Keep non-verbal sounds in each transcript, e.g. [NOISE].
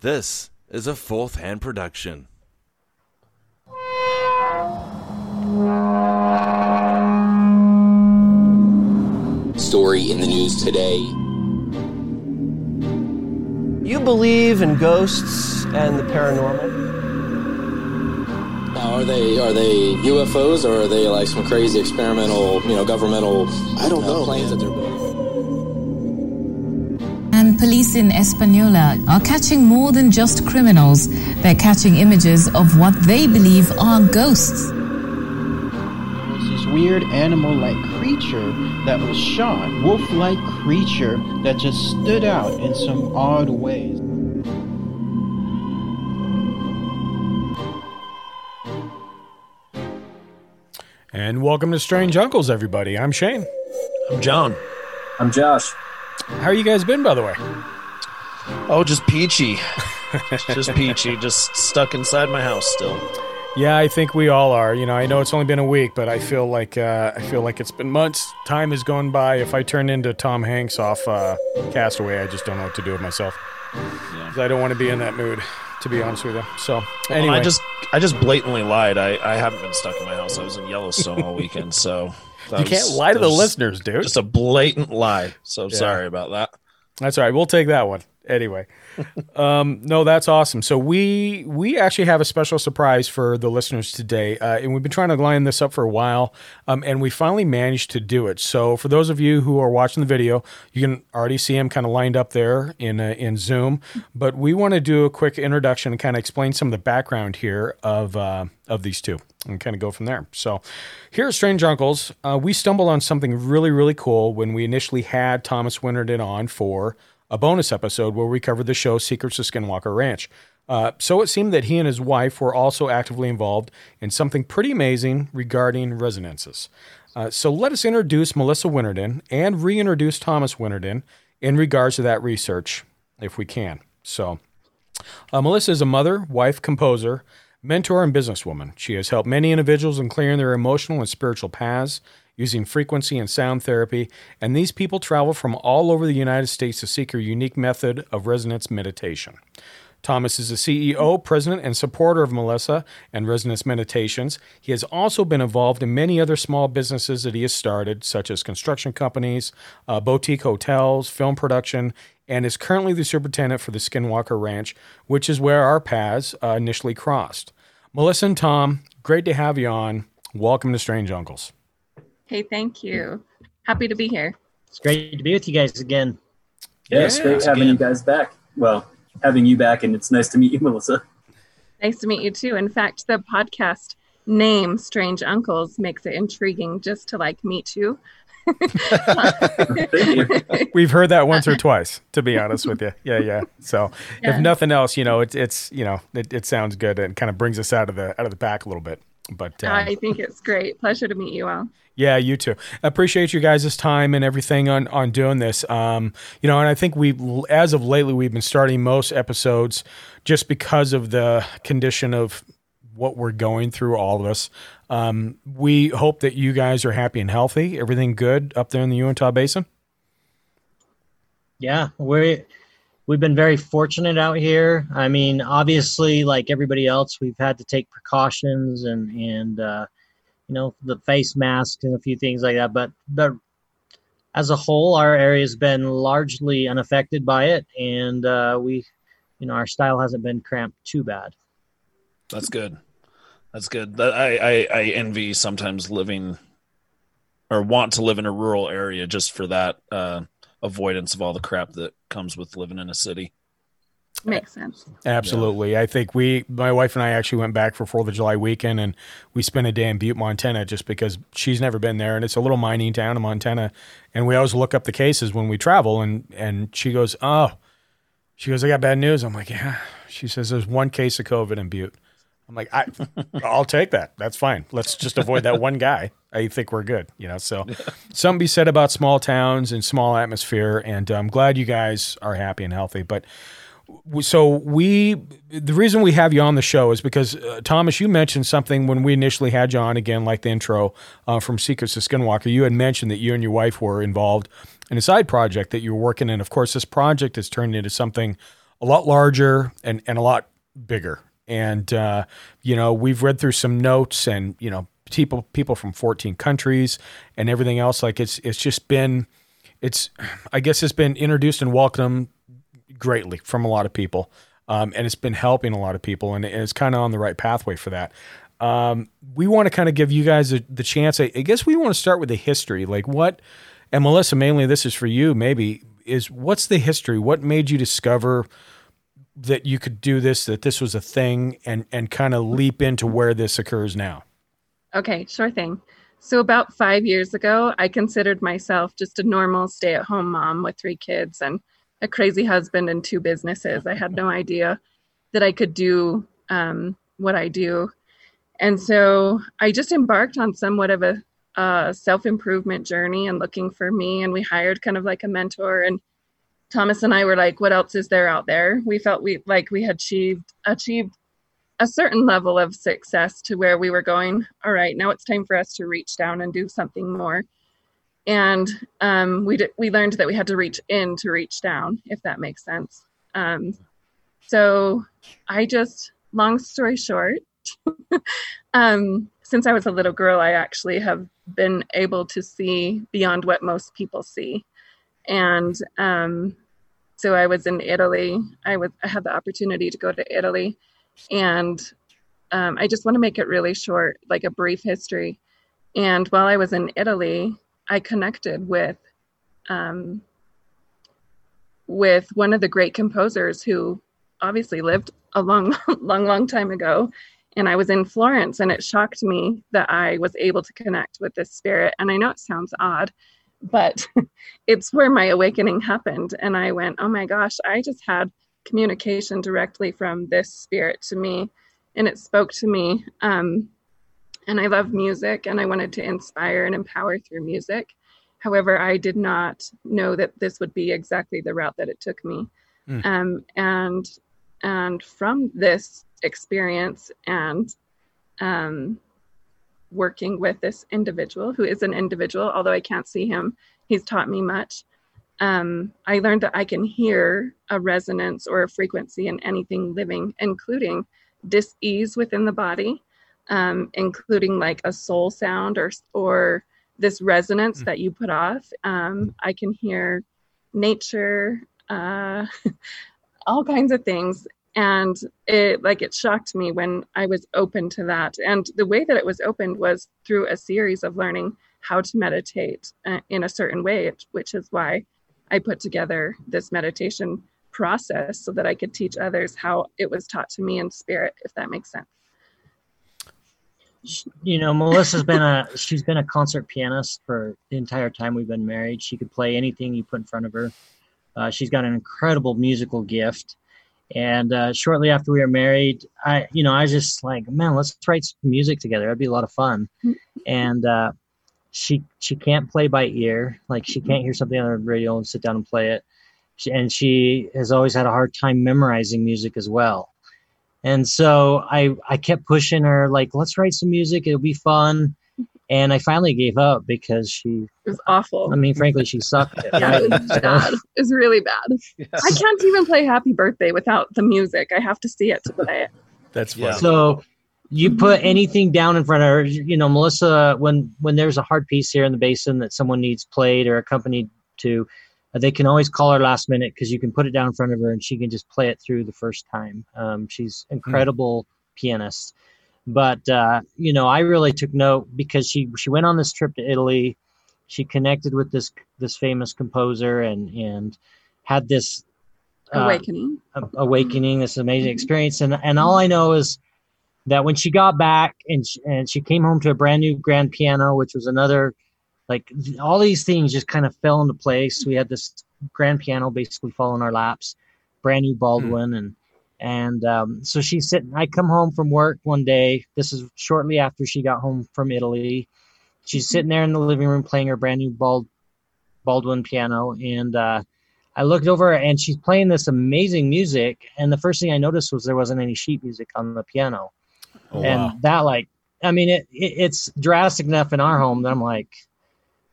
This is a fourth hand production. Story in the news today. You believe in ghosts and the paranormal? Now, are they are they UFOs or are they like some crazy experimental, you know, governmental? I don't uh, know, planes man. that they're building. And police in Española are catching more than just criminals. They're catching images of what they believe are ghosts. was this weird animal-like creature that was shot, wolf-like creature that just stood out in some odd ways. And welcome to Strange Uncles, everybody. I'm Shane. I'm John. I'm Josh. How you guys been, by the way? Oh, just peachy. [LAUGHS] just peachy. Just stuck inside my house still. Yeah, I think we all are. You know, I know it's only been a week, but I feel like uh, I feel like it's been months. Time has gone by. If I turn into Tom Hanks off uh, Castaway, I just don't know what to do with myself. 'Cause I don't want to be in that mood, to be honest with you. So Well, anyway, I just I just blatantly lied. I, I haven't been stuck in my house. I was in Yellowstone all weekend, so that you can't lie to the listeners, dude. Just a blatant lie. So Yeah. sorry about that. That's all right. We'll take that one anyway. um, no, that's awesome. So we we actually have a special surprise for the listeners today, uh, and we've been trying to line this up for a while, um, and we finally managed to do it. So for those of you who are watching the video, you can already see him kind of lined up there in uh, in Zoom. But we want to do a quick introduction and kind of explain some of the background here of uh, of these two, and kind of go from there. So here at Strange Uncles, uh, we stumbled on something really really cool when we initially had Thomas Winterton on for a bonus episode where we covered the show Secrets of Skinwalker Ranch. Uh, so it seemed that he and his wife were also actively involved in something pretty amazing regarding resonances. Uh, so let us introduce Melissa Winterton and reintroduce Thomas Winterton in regards to that research, if we can. So, uh, Melissa is a mother, wife, composer, mentor, and businesswoman. She has helped many individuals in clearing their emotional and spiritual paths using frequency and sound therapy, and these people travel from all over the United States to seek her unique method of resonance meditation. Thomas is the CEO, president, and supporter of Melissa and Resonance Meditations. He has also been involved in many other small businesses that he has started, such as construction companies, uh, boutique hotels, film production, and is currently the superintendent for the Skinwalker Ranch, which is where our paths uh, initially crossed. Melissa and Tom, great to have you on. Welcome to Strange Uncles. Hey, thank you. Happy to be here. It's great to be with you guys again. Yeah, Yeah, it's great it's having good. you guys back. Well, having you back, and it's nice to meet you, [LAUGHS] Melissa. Nice to meet you too. In fact, the podcast name Strange Uncles makes it intriguing just to like meet you. You. [LAUGHS] We've heard that once or twice, to be honest with you. Yeah, yeah. So Yeah. if nothing else, you know, it's it's you know, it, it sounds good and kind of brings us out of the out of the pack a little bit. But um, I think it's great. Pleasure to meet you all. Yeah, you too. Appreciate you guys' time and everything on on doing this. Um, you know, and I think we, as of lately, we've been starting most episodes just because of the condition of what we're going through, all of us. Um, we hope that you guys are happy and healthy. Everything good up there in the Uintah Basin. Yeah, we're we've been very fortunate out here. I mean, obviously, like everybody else, we've had to take precautions and and uh, you know the face masks and a few things like that. But but as a whole, our area's been largely unaffected by it, and uh, we, you know, our style hasn't been cramped too bad. That's good. That's good. I, I, I envy sometimes living or want to live in a rural area just for that uh, avoidance of all the crap that comes with living in a city. Makes sense. Absolutely. I think we, my wife and I actually went back for Fourth of July weekend and we spent a day in Butte, Montana, just because she's never been there. And it's a little mining town in Montana. And we always look up the cases when we travel. And, and she goes, Oh, she goes, I got bad news. I'm like, Yeah. She says, There's one case of COVID in Butte. I'm like, I, [LAUGHS] I'll take that. That's fine. Let's just avoid that one guy. I think we're good, you know. So, something be said about small towns and small atmosphere, and I'm glad you guys are happy and healthy. But so we the reason we have you on the show is because uh, Thomas, you mentioned something when we initially had you on again, like the intro uh, from Secrets to Skinwalker. You had mentioned that you and your wife were involved in a side project that you were working in. Of course, this project has turned into something a lot larger and and a lot bigger. And uh, you know, we've read through some notes, and you know, people people from 14 countries and everything else. Like it's it's just been, it's I guess it's been introduced and welcomed greatly from a lot of people, um, and it's been helping a lot of people, and it's kind of on the right pathway for that. Um, we want to kind of give you guys a, the chance. I, I guess we want to start with the history, like what, and Melissa, mainly this is for you. Maybe is what's the history? What made you discover? that you could do this, that this was a thing, and and kind of leap into where this occurs now? Okay, sure thing. So about five years ago, I considered myself just a normal stay-at-home mom with three kids and a crazy husband and two businesses. I had no idea that I could do um, what I do, and so I just embarked on somewhat of a, a self-improvement journey and looking for me. And we hired kind of like a mentor and Thomas and I were like, what else is there out there? We felt we like we had achieved achieved a certain level of success to where we were going. All right, now it's time for us to reach down and do something more. And um, we did, we learned that we had to reach in to reach down, if that makes sense. Um, so I just, long story short, [LAUGHS] um, since I was a little girl, I actually have been able to see beyond what most people see and um, so I was in Italy. I was I had the opportunity to go to Italy, and um, I just want to make it really short, like a brief history. And while I was in Italy, I connected with um, with one of the great composers who obviously lived a long, [LAUGHS] long, long time ago. And I was in Florence, and it shocked me that I was able to connect with this spirit. And I know it sounds odd, but [LAUGHS] it's where my awakening happened and i went oh my gosh i just had communication directly from this spirit to me and it spoke to me um, and i love music and i wanted to inspire and empower through music however i did not know that this would be exactly the route that it took me mm. um, and and from this experience and um, working with this individual who is an individual, although I can't see him. He's taught me much. Um, I learned that I can hear a resonance or a frequency in anything living, including dis-ease within the body, um, including like a soul sound or or this resonance mm. that you put off. Um, I can hear nature, uh, all kinds of things, and it like it shocked me when i was open to that and the way that it was opened was through a series of learning how to meditate uh, in a certain way which is why i put together this meditation process so that i could teach others how it was taught to me in spirit if that makes sense you know melissa's been a she's been a concert pianist for the entire time we've been married she could play anything you put in front of her uh, she's got an incredible musical gift and uh, shortly after we were married, I, you know, I was just like, man, let's write some music together. That'd be a lot of fun. [LAUGHS] And uh, she she can't play by ear, like she can't hear something on the radio and sit down and play it. She, and she has always had a hard time memorizing music as well. And so I I kept pushing her, like, let's write some music. It'll be fun and I finally gave up because she it was awful. I mean, frankly, she sucked. It, yeah, [LAUGHS] it was bad. It was really bad. Yes. I can't even play Happy Birthday without the music. I have to see it to play it. That's funny. So you mm-hmm. put anything down in front of her. You know, Melissa, when when there's a hard piece here in the basin that someone needs played or accompanied to, they can always call her last minute because you can put it down in front of her and she can just play it through the first time. Um, she's incredible mm. pianist. But uh, you know, I really took note because she she went on this trip to Italy. She connected with this this famous composer and and had this uh, awakening awakening this amazing experience and and all I know is that when she got back and she, and she came home to a brand new grand piano which was another like all these things just kind of fell into place we had this grand piano basically fall in our laps brand new Baldwin mm. and and um, so she's sitting. I come home from work one day. This is shortly after she got home from Italy. She's sitting there in the living room playing her brand new Bald, Baldwin piano, and uh, I looked over and she's playing this amazing music. And the first thing I noticed was there wasn't any sheet music on the piano, oh, and wow. that like, I mean, it, it it's drastic enough in our home that I'm like,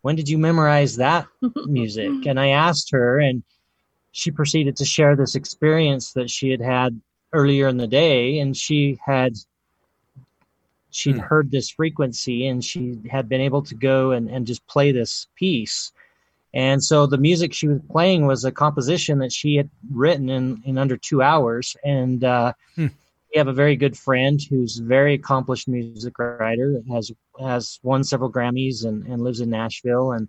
when did you memorize that [LAUGHS] music? And I asked her, and she proceeded to share this experience that she had had earlier in the day, and she had she'd Hmm. heard this frequency, and she had been able to go and, and just play this piece. And so the music she was playing was a composition that she had written in, in under two hours. And uh, Hmm. We have a very good friend who's a very accomplished music writer, has has won several Grammys and, and lives in Nashville. And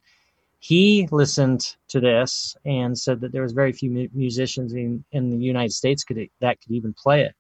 he listened to this and said that there was very few mu- musicians in, in the United States could that could even play it.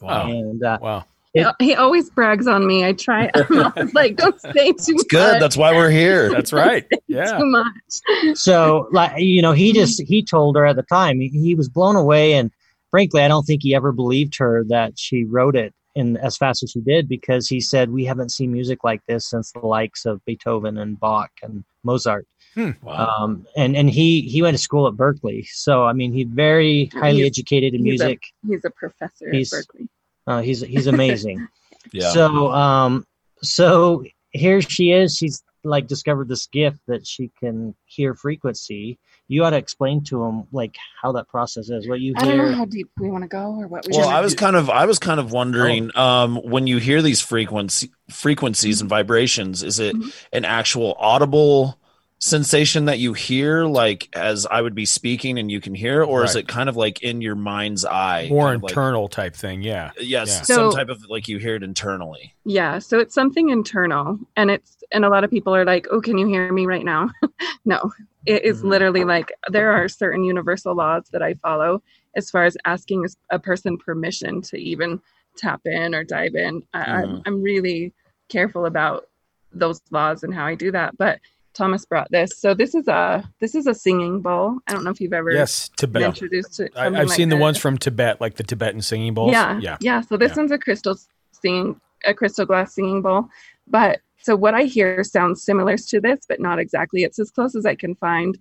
Wow. And uh, Wow. He- He always brags on me. I try. [LAUGHS] I'm like, don't say too much. Good. That's why we're here. That's right. [LAUGHS] Yeah. too much. so like you know he just he told her at the time he, he was blown away and frankly i don't think he ever believed her that she wrote it in as fast as she did because he said we haven't seen music like this since the likes of beethoven and bach and mozart Wow. um, and and he he went to school at berklee so i mean he's very highly He's- educated in he's a- music He's a professor He's- at Berklee. uh, he's he's amazing [LAUGHS] yeah. so um so here she is she's like discovered this gift that she can hear frequency you ought to explain to him like how that process is what you I don't know hear how deep we want to go or what we well, I was do. kind of I was kind of wondering um, when you hear these frequency frequencies and vibrations, is it Mhm. an actual audible sensation that you hear, like as I would be speaking and you can hear, or is it kind of like in your mind's eye, More kind of like- internal type thing. Yeah. yes, Yeah. some So- type of like you hear it internally. Yeah, so it's something internal, and it's and a lot of people are like, "Oh, can you hear me right now?" [LAUGHS] no, it is Mm-hmm. Mhm. literally like there are certain universal laws that I follow as far as asking a person permission to even tap in or dive in. I, I'm, Mhm. I'm really careful about those laws and how I do that. But Thomas brought this, so this is a this is a singing bowl. I don't know if you've ever Yes. Tibet. introduced to. I, I've like seen the ones from Tibet, like the Tibetan singing bowls. Yeah, Yeah. yeah. So this Yeah. one's a crystal singing, a crystal glass singing bowl. But so what I hear sounds similar to this, but not exactly. It's as close as I can find.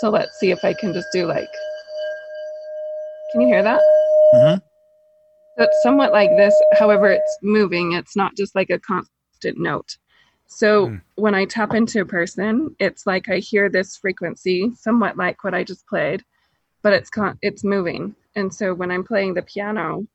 So let's see if I can just do like. Can you hear that? Mhm. So it's somewhat like this. However, it's moving. It's not just like a constant note. So Hmm. when I tap into a person, it's like I hear this frequency, somewhat like what I just played, but it's con- it's moving. And so when I'm playing the piano,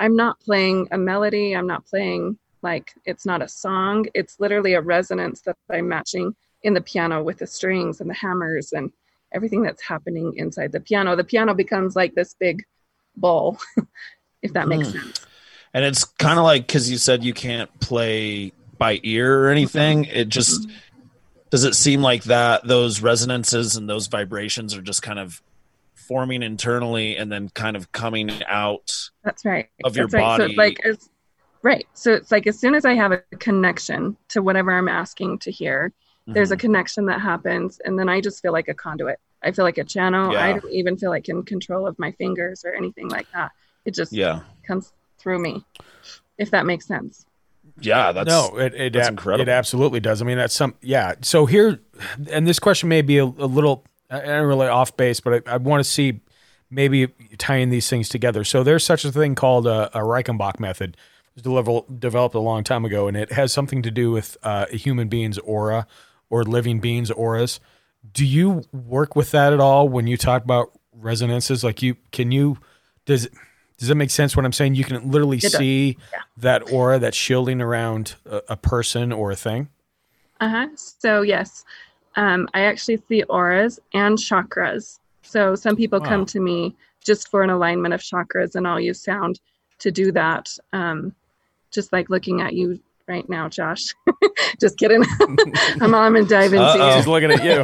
I'm not playing a melody. I'm not playing like it's not a song. It's literally a resonance that I'm matching in the piano with the strings and the hammers and everything that's happening inside the piano. The piano becomes like this big bowl, [LAUGHS] if that makes Hmm. sense. And it's kind of like because you said you can't play by ear or anything. It just does it seem like that those resonances and those vibrations are just kind of forming internally and then kind of coming out. That's right. Of your That's right. So body. it's like as right. So it's like as soon as I have a connection to whatever I'm asking to hear, there's Mm-hmm. a connection that happens, and then I just feel like a conduit. I feel like a channel. I don't even feel like in control of my fingers or anything like that. It just yeah, comes through me, if that makes sense. Yeah. That's no, it it, that's ab- incredible. it absolutely does. I mean, that's some yeah. So here, and this question may be a, a little I don't really off base, but I, I want to see maybe tying these things together. So there's such a thing called a, a Reichenbach method. It was developed developed a long time ago, and it has something to do with uh, a human being's aura or living beings' auras. Do you work with that at all when you talk about resonances? Like you can you does does that make sense? What I'm saying, you can literally see that aura, that shielding around a, a person or a thing. Uh huh. So yes, um, I actually see auras and chakras. So some people Wow. come to me just for an alignment of chakras, and I'll use sound to do that. Um, just like looking at you right now, Josh. [LAUGHS] just kidding. [LAUGHS] I'm I'm gonna dive into Uh-oh. She's looking at you.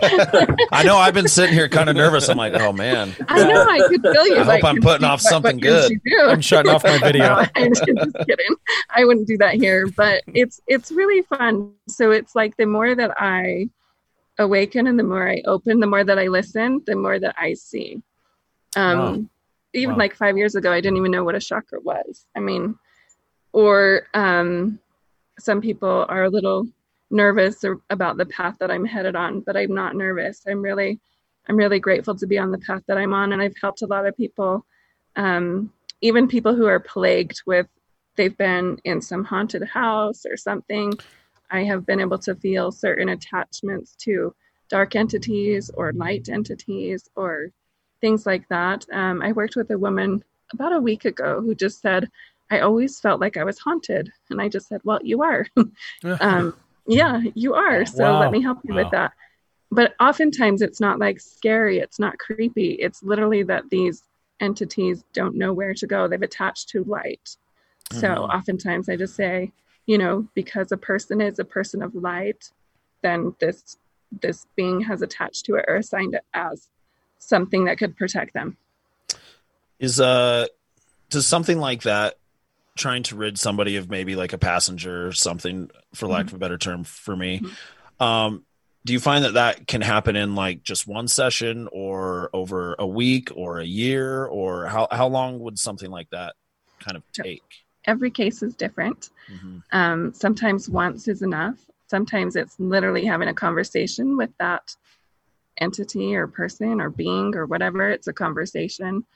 [LAUGHS] I know. I've been sitting here kind of nervous. I'm like, oh man. I know I could feel you. I hope I'm putting off something good. I'm shutting off my video. No, I'm just kidding. I wouldn't do that here, but it's it's really fun. So it's like the more that I awaken and the more I open, the more that I listen, the more that I see. Um, Wow. Even Wow. like five years ago, I didn't even know what a chakra was. I mean, or um, some people are a little nervous about the path that I'm headed on, but I'm not nervous. I'm really, I'm really grateful to be on the path that I'm on, and I've helped a lot of people, um, even people who are plagued with, they've been in some haunted house or something. I have been able to feel certain attachments to dark entities or light entities or things like that. Um, I worked with a woman about a week ago who just said, I always felt like I was haunted. And I just said, Well, you are. [LAUGHS] [LAUGHS] um, yeah, you are. So Wow. let me help you Wow. with that. But oftentimes it's not like scary, it's not creepy. It's literally that these entities don't know where to go. They've attached to light. So Mhm. oftentimes I just say, you know, because a person is a person of light, then this this being has attached to it or assigned it as something that could protect them. Is uh does something like that trying to rid somebody of maybe like a passenger or something for lack of a better term for me um do you find that that can happen in like just one session or over a week or a year or how how long would something like that kind of take Every case is different. Mhm. Um, sometimes once is enough. Sometimes it's literally having a conversation with that entity or person or being or whatever. It's a conversation.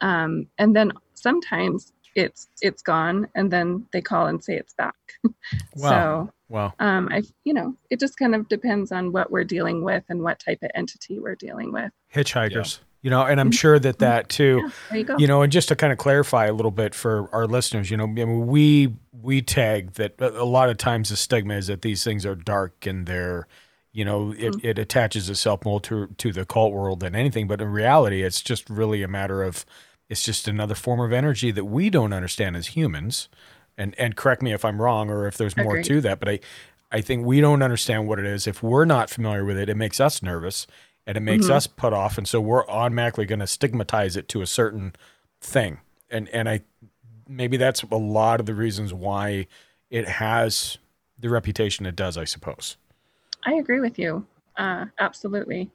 Um, and then sometimes it's it's gone and then they call and say it's back. [LAUGHS] Wow. wow. Um, I you know, it just kind of depends on what we're dealing with and what type of entity we're dealing with. Hitchhikers. You know, and I'm sure that that too. There you go. You know, and just to kind of clarify a little bit for our listeners, you know, I mean, we we tag that a a lot of times the stigma is that these things are dark and they're, you know, it, Mm-hmm. it attaches itself more to to the cult world than anything. But in reality, it's just really a matter of it's just another form of energy that we don't understand as humans. And and correct me if I'm wrong or if there's more Agreed. to that, but I I think we don't understand what it is. If we're not familiar with it, it makes us nervous and it makes Mhm. us put off, and so we're automatically going to stigmatize it to a certain thing. And and I maybe that's a lot of the reasons why it has the reputation it does. I suppose. I agree with you. Uh, absolutely.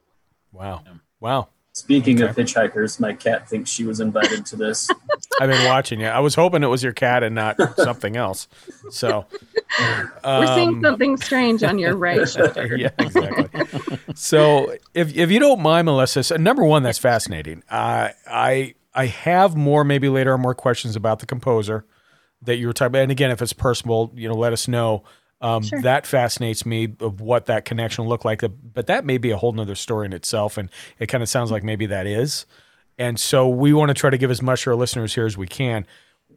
Wow. Wow. Speaking of hitchhikers, my cat thinks she was invited to this. [LAUGHS] I've been watching you. I was hoping it was your cat and not [LAUGHS] something else. So We're seeing um, something strange on your right shoulder. [LAUGHS] yeah, exactly. So, if if you don't mind, Melissa, so number one, that's fascinating. Uh, I I have more, maybe later, on more questions about the composer that you were talking about. And again, if it's personal, you know, let us know. Um, Sure. That fascinates me of what that connection looked like. But that may be a whole nother story in itself, and it kind of sounds like maybe that is. And so we want to try to give as much to our listeners here as we can.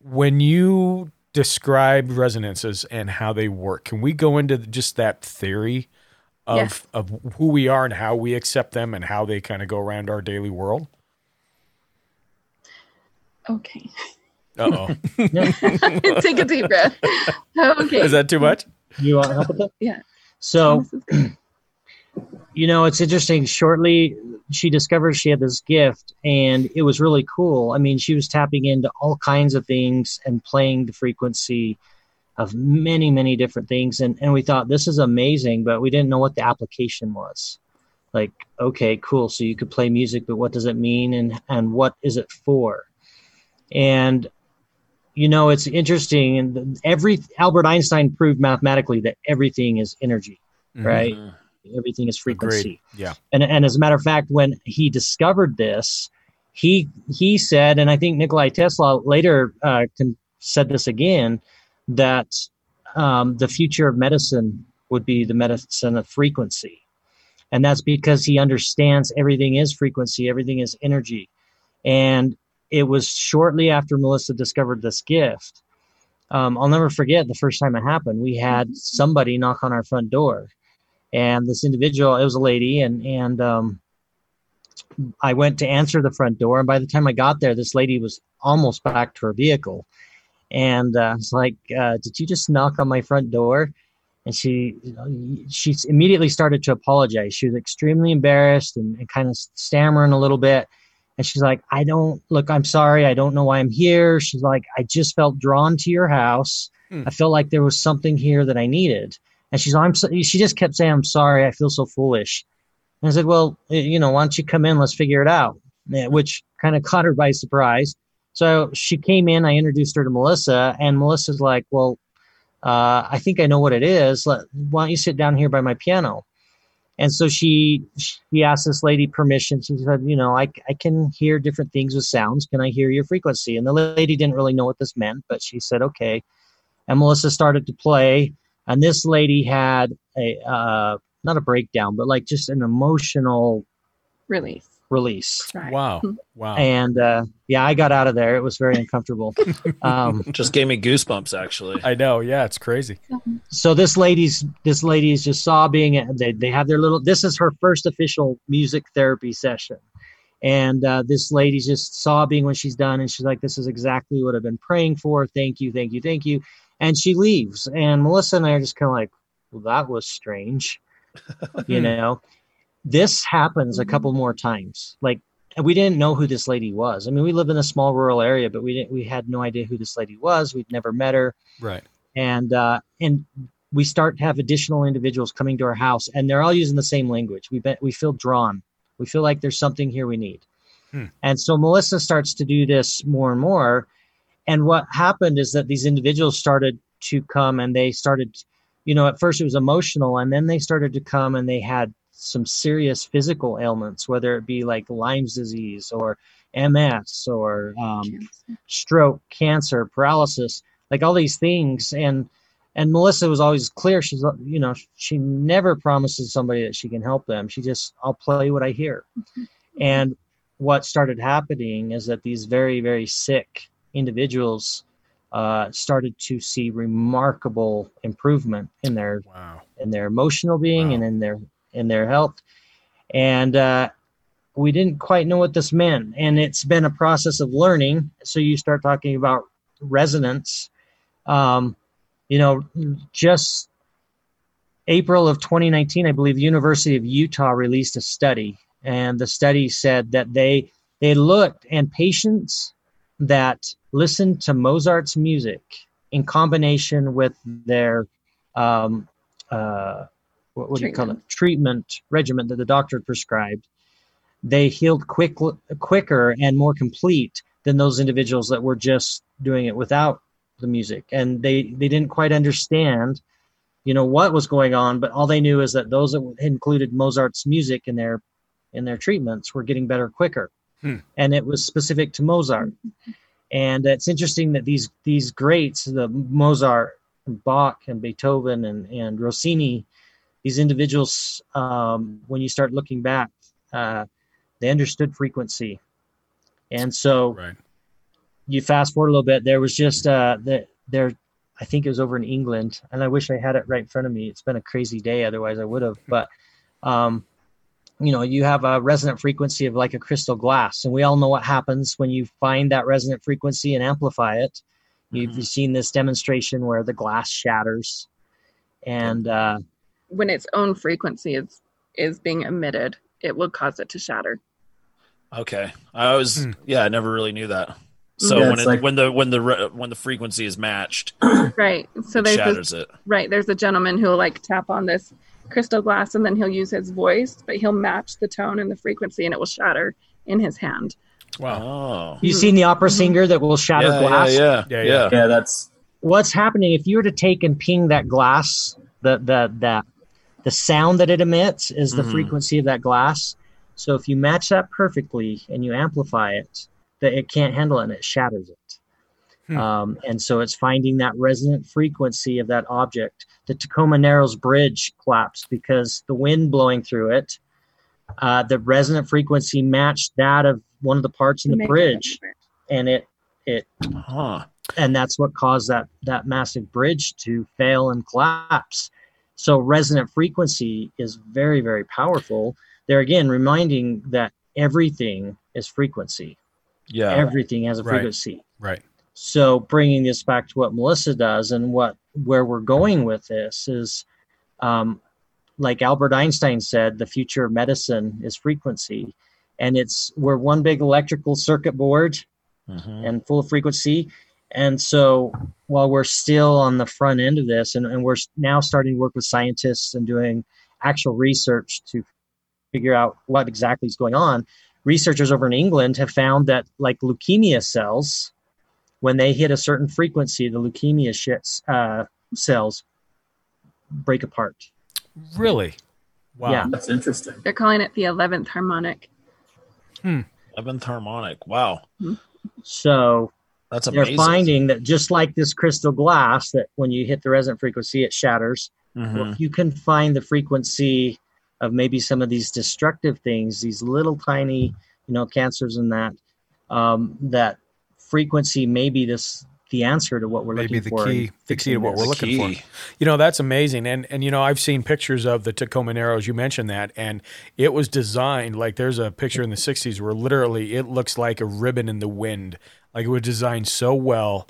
When you describe resonances and how they work, can we go into just that theory of Yes. of who we are and how we accept them and how they kind of go around our daily world? Okay. Uh oh. [LAUGHS] Take a deep breath. [LAUGHS] Okay. Is that too much? You want help with that? Yeah. So, you know, it's interesting. Shortly, she discovered she had this gift, and it was really cool. I mean, she was tapping into all kinds of things and playing the frequency of many, many different things. And, and we thought, this is amazing, but we didn't know what the application was. Like, okay, cool. So you could play music, but what does it mean? And, and what is it for? And you know it's interesting and every albert einstein proved mathematically that everything is energy right? Everything is frequency. Agreed. Yeah. and, and as a matter of fact when he discovered this he he said and i think nikolai tesla later uh, con- said this again that um, the future of medicine would be the medicine of frequency. And that's because he understands everything is frequency everything is energy. And it was shortly after melissa discovered this gift. Um, i'll never forget the first time it happened. We had somebody knock on our front door and this individual it was a lady and and um, i went to answer the front door and by the time i got there this lady was almost back to her vehicle. And uh, I was like uh, did you just knock on my front door? And she she immediately started to apologize. She was extremely embarrassed and, and kind of stammering a little bit and she's like i don't look i'm sorry i don't know why i'm here. She's like i just felt drawn to your house. Hmm. i felt like there was something here that i needed. And she's like, i'm so, she just kept saying i'm sorry i feel so foolish. And i said well you know why don't you come in? Let's figure it out. Which kind of [LAUGHS] caught her by surprise. So she came in i introduced her to melissa and melissa's like well uh, i think i know what it is. Let, why don't you sit down here by my piano and so she she asked this lady permission. She said you know I, I can hear different things with sounds. Can i hear your frequency? And the lady didn't really know what this meant but she said okay. And melissa started to play. And this lady had a uh, not a breakdown but like just an emotional Release. Release. Wow. Wow. And uh, yeah, I got out of there. It was very uncomfortable. [LAUGHS] um, Just gave me goosebumps, actually. I know. Yeah, it's crazy. so this lady's this lady's just sobbing and they, they have their little this is her first official music therapy session and uh, this lady's just sobbing when she's done and she's like this is exactly what i've been praying for thank you thank you thank you and she leaves and melissa and i are just kind of like well that was strange [LAUGHS] you know this happens a couple more times like we didn't know who this lady was i mean we live in a small rural area but we didn't we had no idea who this lady was we'd never met her Right. and uh, and we start to have additional individuals coming to our house, and they're all using the same language. We bet we feel drawn. We feel like there's something here we need. Hmm. And so Melissa starts to do this more and more. And what happened is that these individuals started to come, and they started, you know, at first it was emotional, and then they started to come, and they had some serious physical ailments, whether it be like Lyme's disease or MS or um, stroke, cancer, paralysis, like all these things. And and Melissa was always clear. She's you know she never promises somebody that she can help them. She just I'll play what I hear. And what started happening is that these very very sick individuals uh, started to see remarkable improvement in their Wow. in their emotional being and in their in their health. And uh, we didn't quite know what this meant. And it's been a process of learning. So you start talking about resonance. Um, you know just april of 2019 i believe the university of utah released a study. And the study said that they they looked and patients that listened to mozart's music in combination with their um, uh, what, what do you call it? Treatment regimen that the doctor prescribed. They healed quick, quicker and more complete than those individuals that were just doing it without the music. And they they didn't quite understand you know what was going on but all they knew is that those that included mozart's music in their in their treatments were getting better quicker. Hmm. and it was specific to mozart. And it's interesting that these these greats the mozart and bach and beethoven and and rossini these individuals um, when you start looking back uh, they understood frequency. And so Right. you fast forward a little bit there was just uh the, there i think it was over in england and i wish i had it right in front of me. It's been a crazy day otherwise i would have but um you know you have a resonant frequency of like a crystal glass and we all know what happens when you find that resonant frequency and amplify it. You've, you've seen this demonstration where the glass shatters and uh when its own frequency is is being emitted, it will cause it to shatter. Okay, I was Hmm. yeah, I never really knew that. So Yeah, when it, like- when the when the re- when the frequency is matched, [CLEARS THROAT] Right. So there's shatters this, it. right. There's a gentleman who'll like tap on this crystal glass and then he'll use his voice, but he'll match the tone and the frequency and it will shatter in his hand. Wow. Oh, you seen the opera singer that will shatter yeah, glass yeah, yeah, Yeah, yeah, yeah. Yeah, that's what's happening if you were to take and ping that glass the the the the sound that it emits is the Mhm. frequency of that glass so if you match that perfectly and you amplify it that it can't handle it and it shatters it Hmm. um, and so it's finding that resonant frequency of that object the tacoma narrows bridge collapsed because the wind blowing through it uh, the resonant frequency matched that of one of the parts in the bridge and it it Huh. and that's what caused that that massive bridge to fail and collapse so resonant frequency is very very powerful there again reminding that everything is frequency Yeah. everything has a Right. frequency Right. so bringing this back to what melissa does and what where we're going with this is um, like albert einstein said the future of medicine is frequency and it's we're one big electrical circuit board Mhm. and full of frequency. And so while we're still on the front end of this, and, and we're now starting to work with scientists and doing actual research to figure out what exactly is going on, researchers over in England have found that, like leukemia cells, when they hit a certain frequency, the leukemia shits, uh, cells break apart. Really? Wow. Yeah. that's interesting. They're calling it the 11th harmonic. Eleventh harmonic. Wow, So that's they're finding that just like this crystal glass, that when you hit the resonant frequency, it shatters. Mhm. Well, if you can find the frequency of maybe some of these destructive things, these little tiny, you know, cancers and that, um, that frequency may be this the answer to what we're maybe looking the for. key, the key to what this. we're looking for. You know, that's amazing. And and you know, I've seen pictures of the Tacoma Narrows. You mentioned that, and it was designed like there's a picture in the '60s where literally it looks like a ribbon in the wind. Like it was designed so well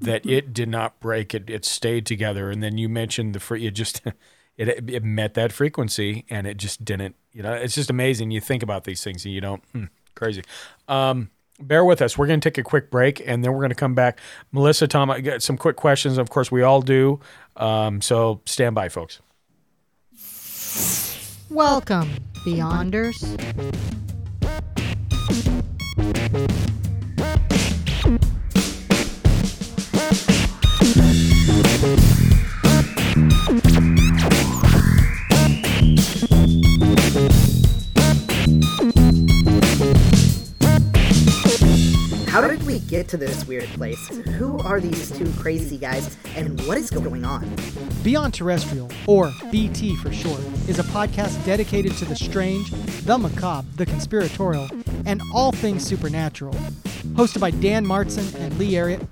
that it did not break. It it stayed together. And then you mentioned the free. It just [LAUGHS] it it met that frequency, and it just didn't. You know, it's just amazing. You think about these things, and you don't. Hmm, crazy. Um, bear with us. We're going to take a quick break, and then we're going to come back. Melissa, Tom, I got some quick questions. Of course, we all do. Um, so stand by, folks. Welcome, Beyonders. Get to this weird place? Who are these two crazy guys, and what is going on? Beyond Terrestrial, or BT for short, is a podcast dedicated to the strange, the macabre, the conspiratorial, and all things supernatural. Hosted by Dan Martson and Lee Ariett,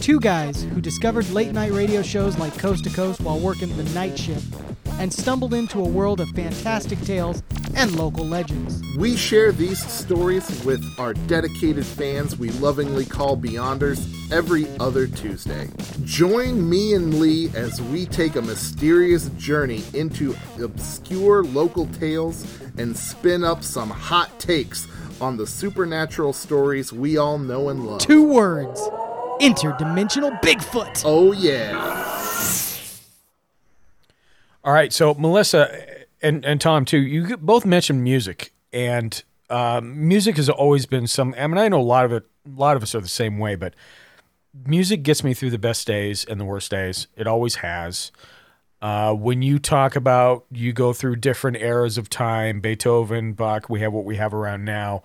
two guys who discovered late night radio shows like Coast to Coast while working the night shift and stumbled into a world of fantastic tales and local legends. We share these stories with our dedicated fans we lovingly call Beyonders every other Tuesday. Join me and Lee as we take a mysterious journey into obscure local tales and spin up some hot takes on the supernatural stories we all know and love. Two words interdimensional Bigfoot. Oh, yeah. All right, so Melissa and and Tom too. You both mentioned music, and um, music has always been some. I mean, I know a lot of it. A lot of us are the same way, but music gets me through the best days and the worst days. It always has. Uh, when you talk about you go through different eras of time, Beethoven, Bach, we have what we have around now.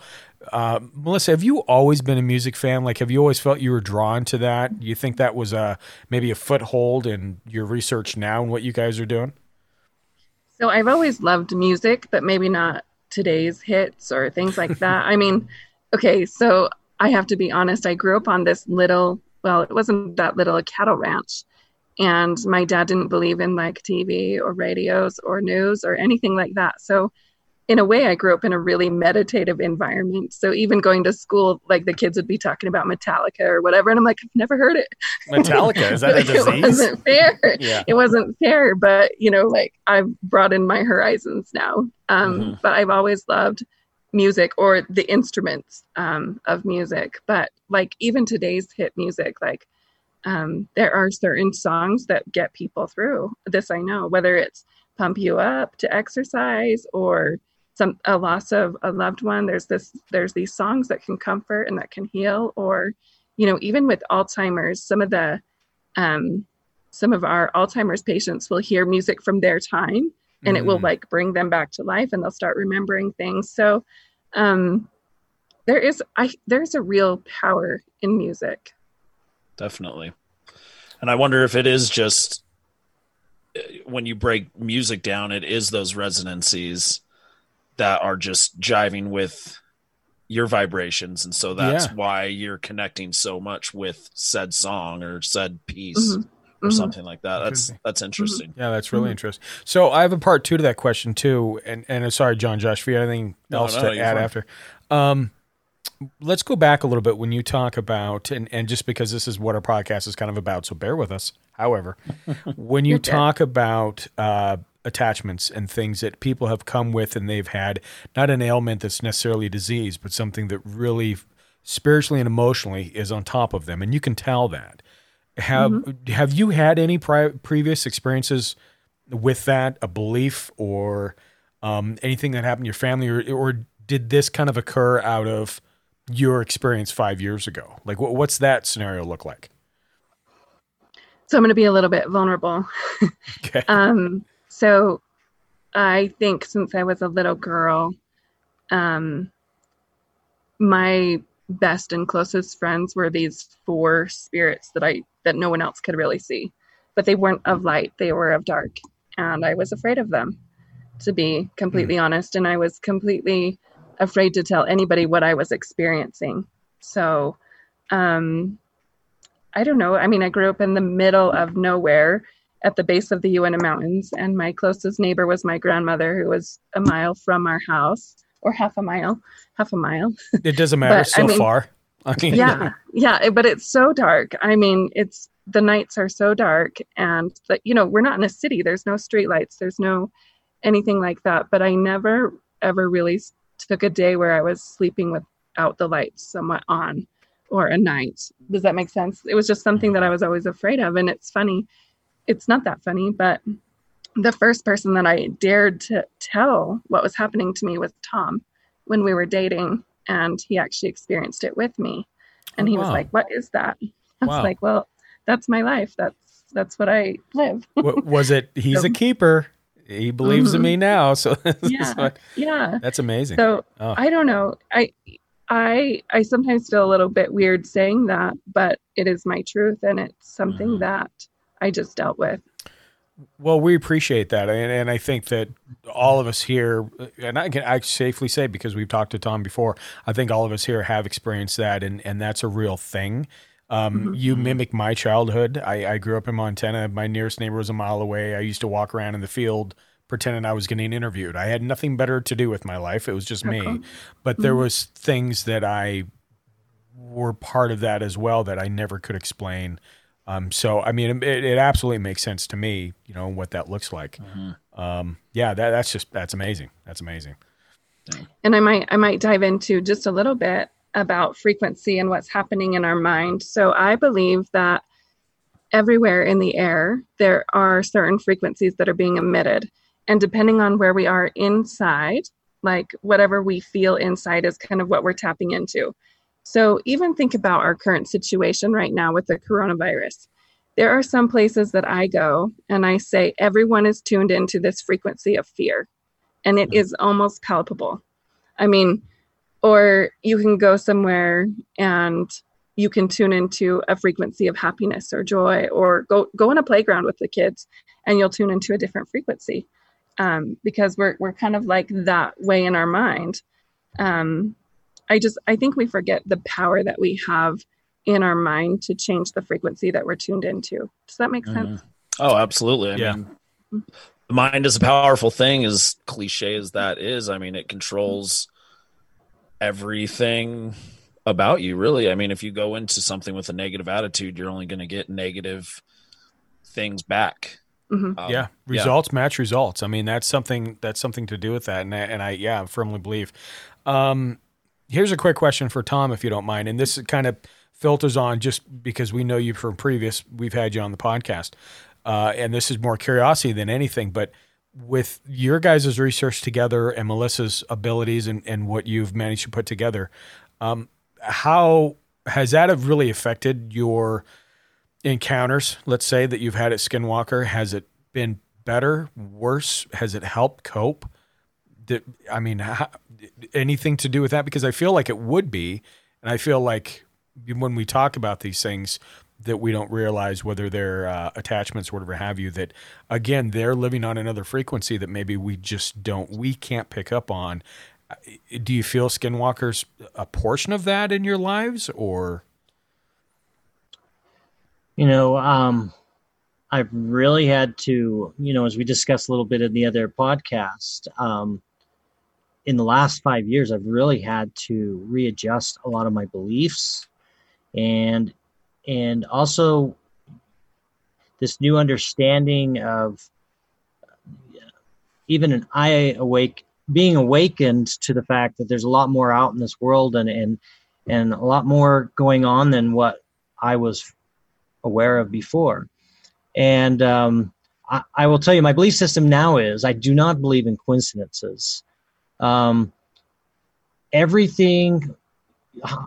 Uh, Melissa, have you always been a music fan? Like, have you always felt you were drawn to that? You think that was a maybe a foothold in your research now and what you guys are doing? So I've always loved music, but maybe not today's hits or things like that. I mean, [LAUGHS] okay, so I have to be honest. I grew up on this little, well, it wasn't that little, a cattle ranch. And my dad didn't believe in like TV or radios or news or anything like that. So, in a way, I grew up in a really meditative environment. So, even going to school, like the kids would be talking about Metallica or whatever. And I'm like, I've never heard it. Metallica, is that a disease? [LAUGHS] It wasn't fair. Yeah. It wasn't fair, but you know, like I've broadened my horizons now. Um, Mm-hmm. But I've always loved music or the instruments um, of music. But like even today's hit music, like um, there are certain songs that get people through. This I know, whether it's pump you up to exercise or some a loss of a loved one. There's this there's these songs that can comfort and that can heal. Or you know, even with Alzheimer's, some of the um, some of our Alzheimer's patients will hear music from their time and it will Mm. like bring them back to life and they'll start remembering things. So um there is I there's a real power in music. definitely. And I wonder if it is just uh, when you break music down, it is those resonancies that are just jiving with your vibrations, and so that's Yeah. why you're connecting so much with said song or said piece Mhm. or Mhm. something like that. That's Interesting. that's interesting. Yeah, that's really interesting. So I have a part two to that question too, and and uh, sorry, John, Josh, if you have anything No, else no, to you're add fine. after. Um, let's go back a little bit when you talk about and and just because this is what our podcast is kind of about, so bear with us. However, [LAUGHS] when you talk about uh, attachments and things that people have come with and they've had not an ailment that's necessarily a disease, but something that really spiritually and emotionally is on top of them, and you can tell that. Have have you had any pri- previous experiences with that, a belief or um, anything that happened in your family, or, or did this kind of occur out of your experience five years ago? Like, what, what's that scenario look like? So I'm going to be a little bit vulnerable. [LAUGHS] Okay. [LAUGHS] Um, so I think since I was a little girl, um, my best and closest friends were these four spirits that I that no one else could really see, but they weren't of light; they were of dark, and I was afraid of them. to be completely honest. And I was completely afraid to tell anybody what I was experiencing. So, um, I don't know. I mean, I grew up in the middle of nowhere at the base of the Uinta Mountains, and my closest neighbor was my grandmother, who was a mile from our house, or half a mile, half a mile. [LAUGHS] It doesn't matter But, so I mean, far. [LAUGHS] I mean, yeah, yeah, but it's so dark. I mean, it's the nights are so dark, and the, you know, we're not in a city. There's no streetlights. There's no anything like that. But I never ever really took a day where I was sleeping without the lights somewhat on, or a night. Does that make sense? It was just something that I was always afraid of, and it's funny. It's not that funny, but the first person that I dared to tell what was happening to me was Tom when we were dating, and he actually experienced it with me. And Oh, he was like, "What is that?" I was like, "Well, that's my life. That's that's what I live." Was it? [LAUGHS] He's a keeper. He believes in Mhm. me now. So [LAUGHS] this is yeah, [LAUGHS] yeah. that's amazing. So Oh. I don't know. I I I sometimes feel a little bit weird saying that, but it is my truth, and it's something Mm-hmm. that I just dealt with. Well, we appreciate that, and, and I think that all of us here, and I can I safely say because we've talked to Tom before, I think all of us here have experienced that, and and that's a real thing. Um, You mimic my childhood. I, I grew up in Montana. My nearest neighbor was a mile away. I used to walk around in the field pretending I was getting interviewed. I had nothing better to do with my life. It was just me. But there Mhm. was things that I were part of that as well that I never could explain. Um, so I mean, it, it absolutely makes sense to me, you know, what that looks like. Um, yeah, that, that's just that's amazing. That's amazing. and I might I might dive into just a little bit about frequency and what's happening in our mind. So I believe that everywhere in the air there are certain frequencies that are being emitted and depending on where we are inside, like whatever we feel inside is kind of what we're tapping into. So even think about our current situation right now with the coronavirus. There are some places that I go and I say everyone is tuned into this frequency of fear and it is almost palpable. I mean, or you can go somewhere and you can tune into a frequency of happiness or joy, or go go on a playground with the kids and you'll tune into a different frequency um, because we're we're kind of like that way in our mind. Um, I just I think we forget the power that we have in our mind to change the frequency that we're tuned into. Does that make sense? Oh, absolutely. I Yeah. mean, the mind is a powerful thing, as cliche as that is. I mean, it controls everything about you, really. I mean, if you go into something with a negative attitude, you're only going to get negative things back. Mhm. Um, yeah, results match results. I mean, that's something that's something to do with that, and I, and I yeah, I firmly believe. Um, here's a quick question for Tom, if you don't mind, and this kind of filters on just because we know you from previous. We've had you on the podcast, uh, and this is more curiosity than anything. But with your guys' research together and Melissa's abilities and, and what you've managed to put together, um, how has that have really affected your encounters, let's say that you've had at Skinwalker, has it been better, worse? Has it helped cope? Did, I mean, how, anything to do with that? Because I feel like it would be, and I feel like when we talk about these things, that we don't realize whether they're uh, attachments or whatever have you. That again, they're living on another frequency that maybe we just don't, we can't pick up on. Uh, Do you feel Skinwalker's a portion of that in your lives, or? You know, um, I've really had to, you know, as we discussed a little bit in the other podcast, um, in the last five years, I've really had to readjust a lot of my beliefs, and and also this new understanding of even an eye awake being awakened to the fact that there's a lot more out in this world and and and a lot more going on than what I was aware of before. And um, I, I will tell you, my belief system now is I do not believe in coincidences. Um, everything,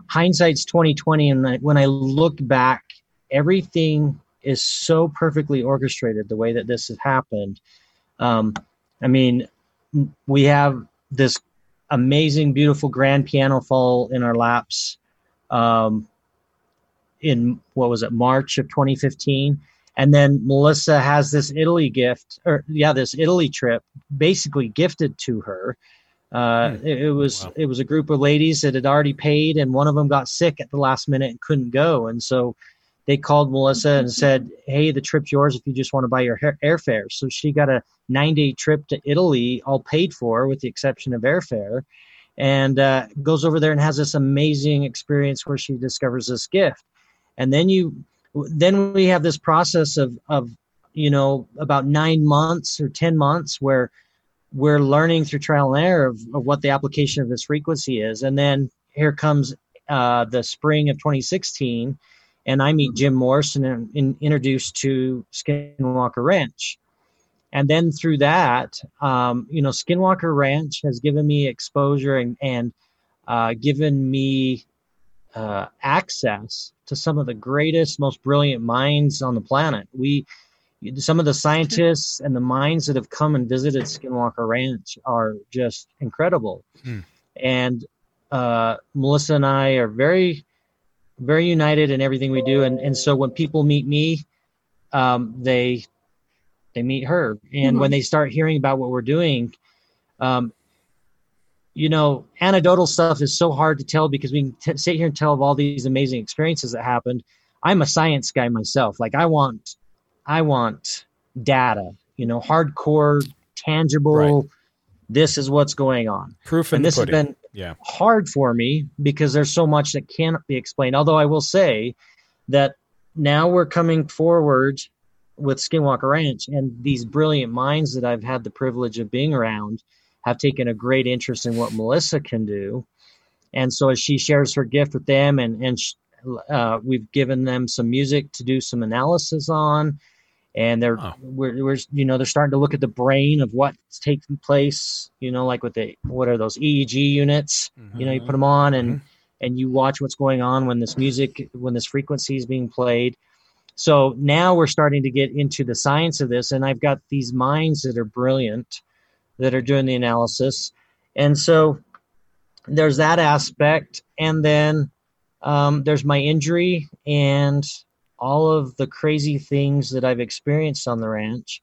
hindsight's twenty twenty, and I- when I look back, everything is so perfectly orchestrated the way that this has happened. Um, I mean, we have this amazing, beautiful grand piano fall in our laps. Um, in what was it March of 2015 And then Melissa has this Italy gift, or yeah, this Italy trip basically gifted to her. Uh, it, it was it was a group of ladies that had already paid, and one of them got sick at the last minute and couldn't go, and so they called Melissa and [LAUGHS] said, "Hey, the trip's yours if you just want to buy your hair- airfare." So she got a nine-day trip to Italy, all paid for, with the exception of airfare, and uh, goes over there and has this amazing experience where she discovers this gift. And then you, then we have this process of of you know about nine months or ten months where we're learning through trial and error of, of what the application of this frequency is, and then here comes uh, the spring of 2016 and I meet Jim Morrison and, and introduced to Skinwalker Ranch. And then through that, um, you know, Skinwalker Ranch has given me exposure and, and uh, given me uh, access to some of the greatest, most brilliant minds on the planet. We, some of the scientists and the minds that have come and visited Skinwalker Ranch are just incredible. Hmm. And uh, Melissa and I are very very united in everything we do and and so when people meet me um, they they meet her and Mhm. when they start hearing about what we're doing um, you know anecdotal stuff is so hard to tell because we can t- sit here and tell of all these amazing experiences that happened i'm a science guy myself like i want i want data you know hardcore tangible this is what's going on Proof and this has been Yeah. hard for me because there's so much that can't be explained. Although I will say that now we're coming forward with Skinwalker Ranch, and these brilliant minds that I've had the privilege of being around have taken a great interest in what Melissa can do. And so as she shares her gift with them, and and sh- uh, we've given them some music to do some analysis on, and they're we're, we're you know they're starting to look at the brain of what's taking place. You know, like with the what are those EEG units? You know, you put them on and and you watch what's going on when this music when this frequency is being played. So now we're starting to get into the science of this, and I've got these minds that are brilliant that are doing the analysis, and so there's that aspect, and then um, there's my injury and all of the crazy things that I've experienced on the ranch.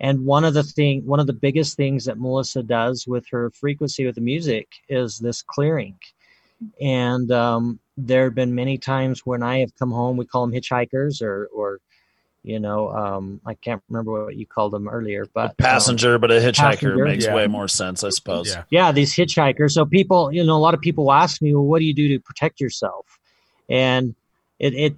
And one of the thing, one of the biggest things that Melissa does with her frequency with the music is this clearing. And um, there have been many times when I have come home. We call them hitchhikers, or, or you know, um, I can't remember what you called them earlier, but um, Passenger, but a hitchhiker passenger. makes Yeah. way more sense, I suppose. Yeah. yeah these hitchhikers so people you know a lot of people ask me well what do you do to protect yourself and it, it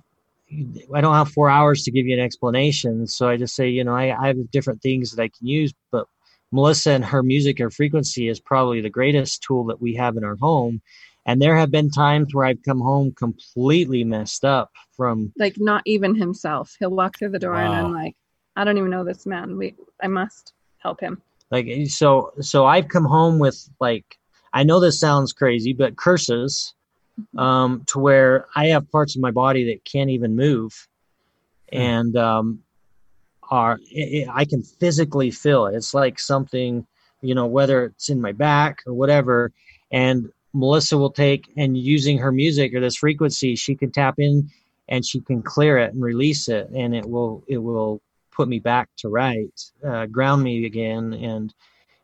i don't have four hours to give you an explanation so i just say you know I, I have different things that i can use but melissa and her music or frequency is probably the greatest tool that we have in our home and there have been times where i've come home completely messed up from Like not even himself. He'll walk through the door and I'm like, I don't even know this man. We I must help him. like so so i've come home with like i know this sounds crazy but curses um to where i have parts of my body that can't even move. And um are it, it, i can physically feel it. It's like something you know whether it's in my back or whatever. And melissa will take and using her music or this frequency she can tap in and she can clear it and release it. And it will it will put me back to right uh, ground me again and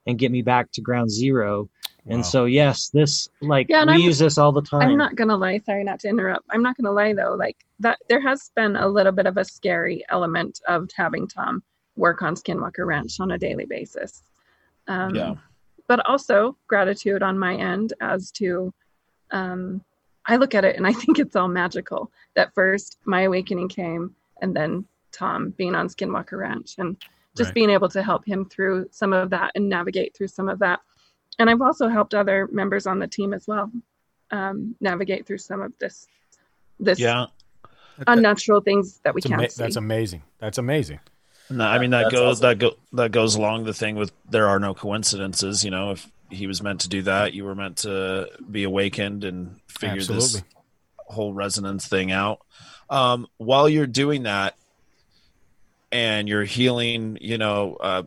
and get me back to ground zero and so yes this like Yeah, we I'm- use this all the time I'm not gonna lie, sorry not to interrupt. I'm not gonna lie though, like that there has been a little bit of a scary element of having Tom work on Skinwalker Ranch on a daily basis. Um, Yeah. But also gratitude on my end as to um, I look at it and I [LAUGHS] think it's all magical. That first my awakening came and then Tom being on Skinwalker Ranch and just Right. being able to help him through some of that and navigate through some of that. And I've also helped other members on the team as well um, navigate through some of this this Yeah. unnatural things that we That's, can't ama- see. that's amazing. That's amazing. No, I mean that That's goes awesome. that go that goes along the thing with there are no coincidences. You know, if he was meant to do that, you were meant to be awakened and figure this whole resonance thing out. Um, while you're doing that, and you're healing, you know, uh,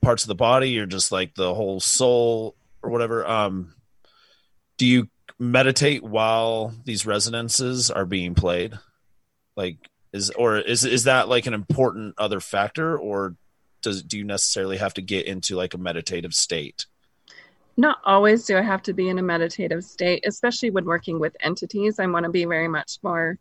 parts of the body, you're just like the whole soul or whatever. Um, do you meditate while these resonances are being played? Like, Is or is is that like an important other factor, or does do you necessarily have to get into like a meditative state? Not always do I have to be in a meditative state, especially when working with entities. I want to be very much more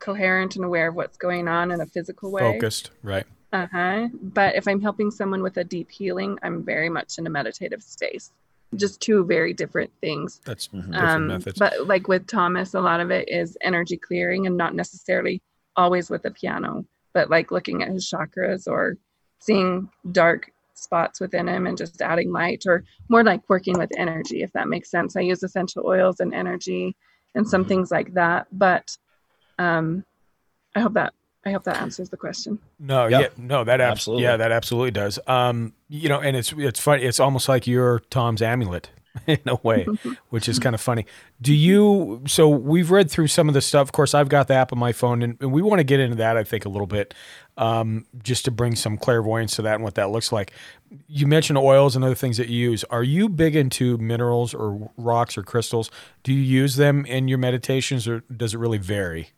coherent and aware of what's going on in a physical way. Focused, right? Uh huh. But if I'm helping someone with a deep healing, I'm very much in a meditative space. Just two very different things. That's different Um, methods. but like with Thomas, a lot of it is energy clearing and not necessarily always with the piano, but like looking at his chakras or seeing dark spots within him and just adding light or more like working with energy, if that makes sense. I use essential oils and energy and some things like that. But um, I hope that I hope that answers the question. No, yeah, no, that abs- absolutely, yeah, that absolutely does. Um, you know, and it's it's funny. It's almost like you're Tom's amulet [LAUGHS] in a way, [LAUGHS] which is kind of funny. Do you? So we've read through some of the stuff. Of course, I've got the app on my phone, and, and we want to get into that. I think a little bit, um, just to bring some clairvoyance to that and what that looks like. You mentioned oils and other things that you use. Are you big into minerals or rocks or crystals? Do you use them in your meditations, or does it really vary?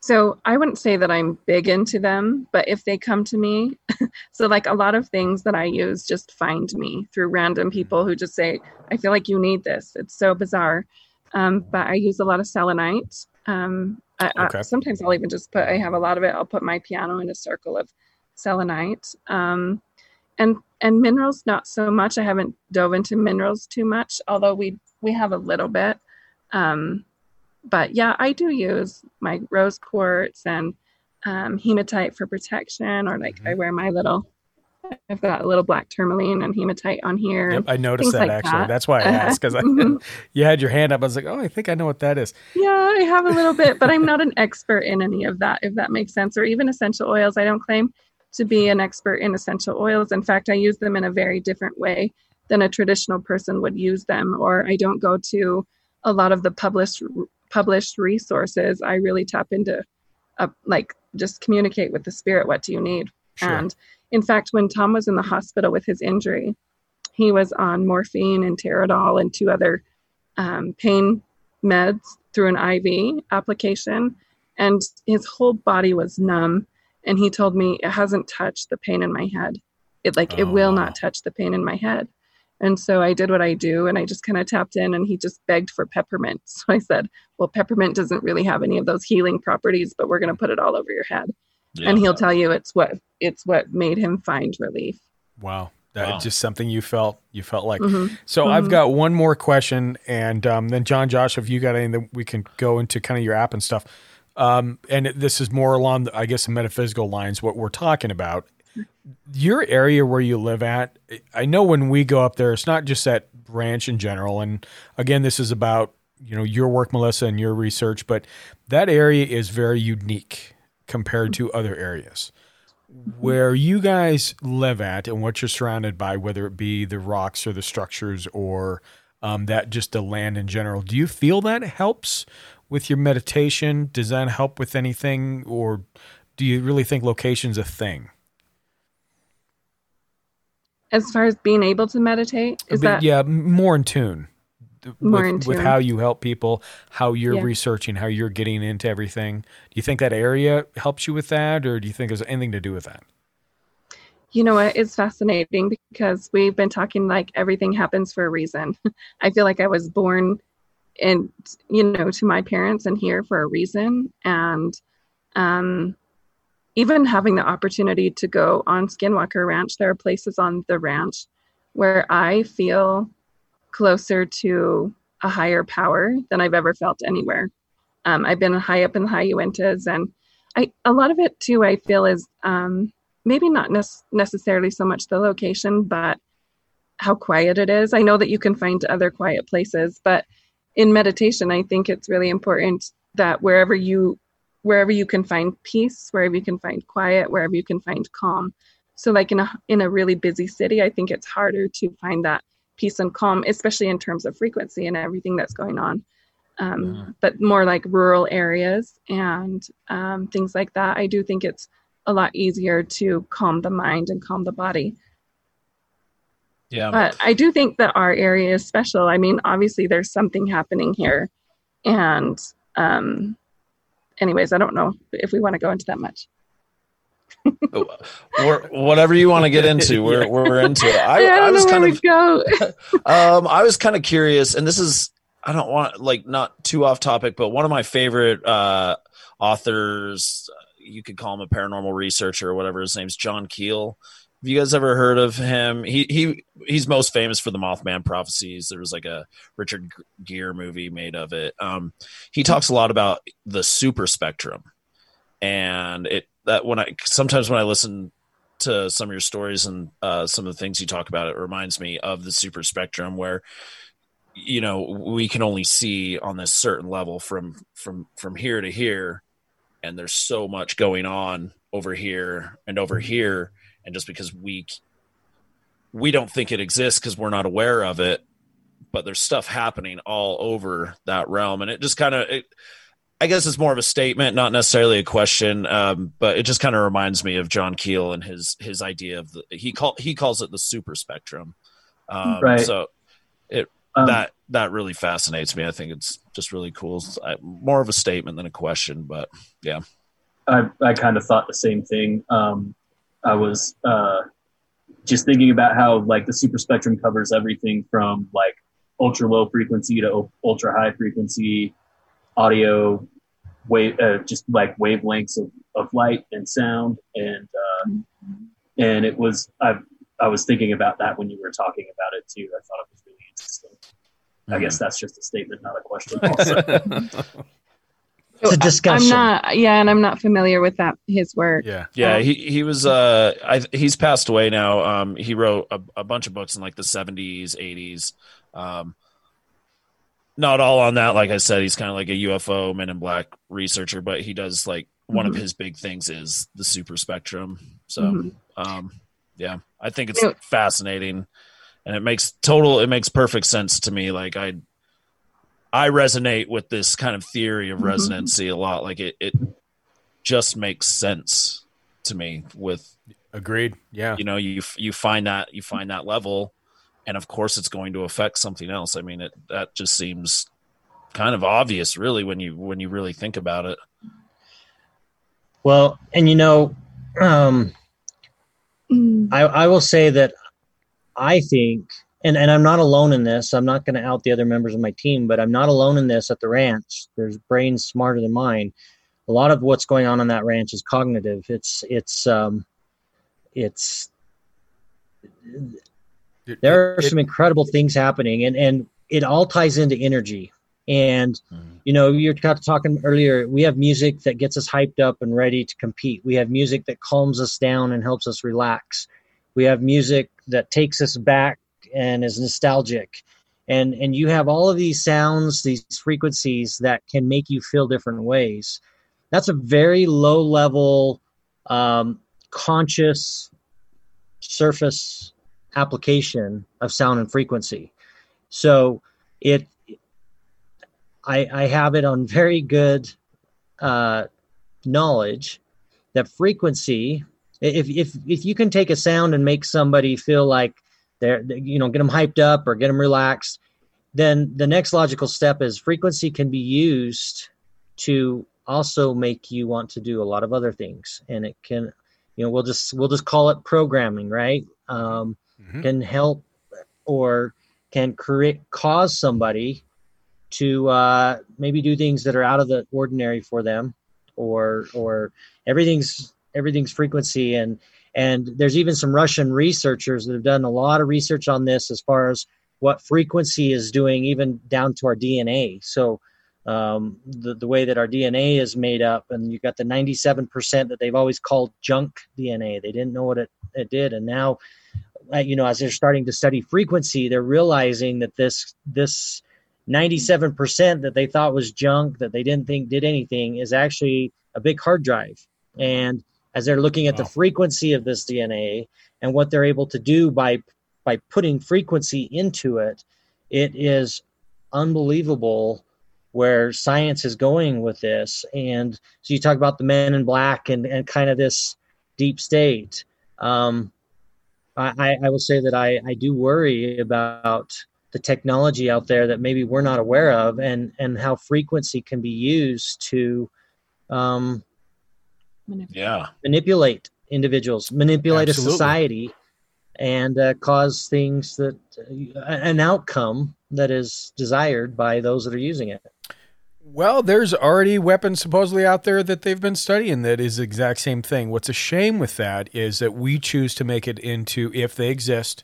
So I wouldn't say that I'm big into them, but if they come to me, [LAUGHS] so like a lot of things that I use just find me through random people who just say, I feel like you need this. It's so bizarre. Um, but I use a lot of selenite. Um, I, Okay. I, sometimes I'll even just put, I have a lot of it. I'll put my piano in a circle of selenite. Um, and, and minerals, not so much. I haven't dove into minerals too much, although we, we have a little bit. Um, but yeah, I do use my rose quartz and um, hematite for protection, or like Mm-hmm. I wear my little. I've got a little black tourmaline and hematite on here. Yep, I noticed that like actually. that. That's why I [LAUGHS] asked because Mhm. [LAUGHS] you had your hand up. I was like, oh, I think I know what that is. Yeah, I have a little bit, but I'm not an [LAUGHS] expert in any of that, if that makes sense, or even essential oils. I don't claim to be an expert in essential oils. In fact, I use them in a very different way than a traditional person would use them, or I don't go to a lot of the published published resources. I really tap into, uh, like, just communicate with the spirit. What do you need? Sure. And in fact, when Tom was in the hospital with his injury, he was on morphine and Toradol and two other um, pain meds through an IV application, and his whole body was numb. And he told me it hasn't touched the pain in my head. It like it will not touch the pain in my head. And so I did what I do, and I just kind of tapped in, and he just begged for peppermint. [LAUGHS] So I said, "Well, peppermint doesn't really have any of those healing properties, but we're going to put it all over your head." And he'll tell you it's what it's what made him find relief. Wow. That Wow. just something you felt you felt like. Mhm. So I've Mhm. got one more question, and um, then John, Josh, if you got anything, we can go into kind of your app and stuff. Um, and this is more along, the, I guess, the metaphysical lines. What we're talking about, your area where you live at. I know when we go up there, it's not just that ranch in general. And again, this is about you know your work, Melissa, and your research, but that area is very unique compared to other areas where you guys live at and what you're surrounded by, whether it be the rocks or the structures or um, that just the land in general. Do you feel that helps with your meditation? Does that help with anything, or do you really think location's a thing? As far as being able to meditate, is But that yeah, more in tune. More with, in with how you help people, how you're Yeah. researching, how you're getting into everything. Do you think that area helps you with that, or do you think there's anything to do with that? You know what? It's fascinating because we've been talking like everything happens for a reason. [LAUGHS] I feel like I was born and you know to my parents and here for a reason and um even having the opportunity to go on Skinwalker Ranch, there are places on the ranch where I feel closer to a higher power than I've ever felt anywhere. Um, I've been high up in the high Uintas, and I a lot of it too. I feel is um, maybe not nec- necessarily so much the location, but how quiet it is. I know that you can find other quiet places, but in meditation, I think it's really important that wherever you wherever you can find peace, wherever you can find quiet, wherever you can find calm. So like in a in a really busy city, I think it's harder to find that peace and calm, especially in terms of frequency and everything that's going on. Um, But more like rural areas and um, things like that, I do think it's a lot easier to calm the mind and calm the body. Yeah. But I do think that our area is special. I mean, obviously there's something happening here, and um, anyways, I don't know if we want to go into that much. We're, whatever you want to get into, [LAUGHS] we're we're into it. I, I I was kind of go. [LAUGHS] um, I was kind of curious, and this is I don't want like not too off topic, but one of my favorite uh, authors, you could call him a paranormal researcher or whatever. His name's John Keel. Have you guys ever heard of him? He he he's most famous for the Mothman prophecies. There was like a Richard Gere movie made of it. Um, he talks a lot about the super spectrum, and it that when I sometimes when I listen to some of your stories and uh, some of the things you talk about, it reminds me of the super spectrum where you know we can only see on this certain level from from from here to here and there's so much going on over here and over here and just because we we don't think it exists because we're not aware of it but there's stuff happening all over that realm. And it just kind of i guess it's more of a statement not necessarily a question um, but it just kind of reminds me of john keel and his his idea of the he call he calls it the super spectrum. Um, Right. so it Um, that that really fascinates me. I think it's just really cool. It's, I, more of a statement than a question but yeah. I, I kind of thought the same thing. Um, I was uh, just thinking about how like the super spectrum covers everything from like ultra low frequency to ultra high frequency audio wave, uh, just like wavelengths of, of light and sound. And, uh, and it was, I, I was thinking about that when you were talking about it too. I thought it was really interesting. I guess that's just a statement, not a question. [LAUGHS] [LAUGHS] Also. It's a discussion. I'm not, yeah, and I'm not familiar with that his work. Yeah, yeah he he was uh I, he's passed away now um he wrote a, a bunch of books in like the 70s 80s um not all on that like i said he's kind of like a ufo men in black researcher but he does like one of Mhm. his big things is the super spectrum so Mhm. um yeah i think it's Yeah. fascinating and it makes total it makes perfect sense to me like i i resonate with this kind of theory of Mhm. resonancy a lot. Like it it just makes sense to me with agreed. Yeah. you know you you find that you find that level and of course it's going to affect something else. I mean it that just seems kind of obvious really when you when you really think about it. Well, and you know, um, Mm. I, I will say that I think, and, and I'm not alone in this. I'm not going to out the other members of my team, but I'm not alone in this at the ranch. There's brains smarter than mine. A lot of what's going on on that ranch is cognitive. It's it's um, it's there are some incredible things happening, and and it all ties into energy. And you know, you're kind of talking earlier. We have music that gets us hyped up and ready to compete. We have music that calms us down and helps us relax. We have music that takes us back and is nostalgic. And and you have all of these sounds, these frequencies that can make you feel different ways. That's a very low level, um, conscious surface application of sound and frequency. So it I, I have it on very good uh, knowledge that frequency if, if if you can take a sound and make somebody feel like they're you know get them hyped up or get them relaxed. Then the next logical step is frequency can be used to also make you want to do a lot of other things. And it can you know we'll just we'll just call it programming right? Um, Mhm. can help or can create cause somebody to uh, maybe do things that are out of the ordinary for them or or everything's everything's frequency and and there's even some russian researchers that have done a lot of research on this as far as what frequency is doing even down to our dna so um, the, the way that our dna is made up and you've got the 97% that they've always called junk dna they didn't know what it, it did. And now uh, you know as they're starting to study frequency they're realizing that this this 97% that they thought was junk that they didn't think did anything is actually a big hard drive. And as they're looking at the frequency of this dna and what they're able to do by by putting frequency into it it is unbelievable where science is going with this. And so you talk about the men in black and, and kind of this deep state. Um, I, I- I will say that I, I do worry about the technology out there that maybe we're not aware of and, and how frequency can be used to um, Yeah. manipulate individuals, manipulate Absolutely. a society, and uh, cause things that uh, an outcome that is desired by those that are using it. Well, there's already weapons supposedly out there that they've been studying that is the exact same thing. What's a shame with that is that we choose to make it into, if they exist,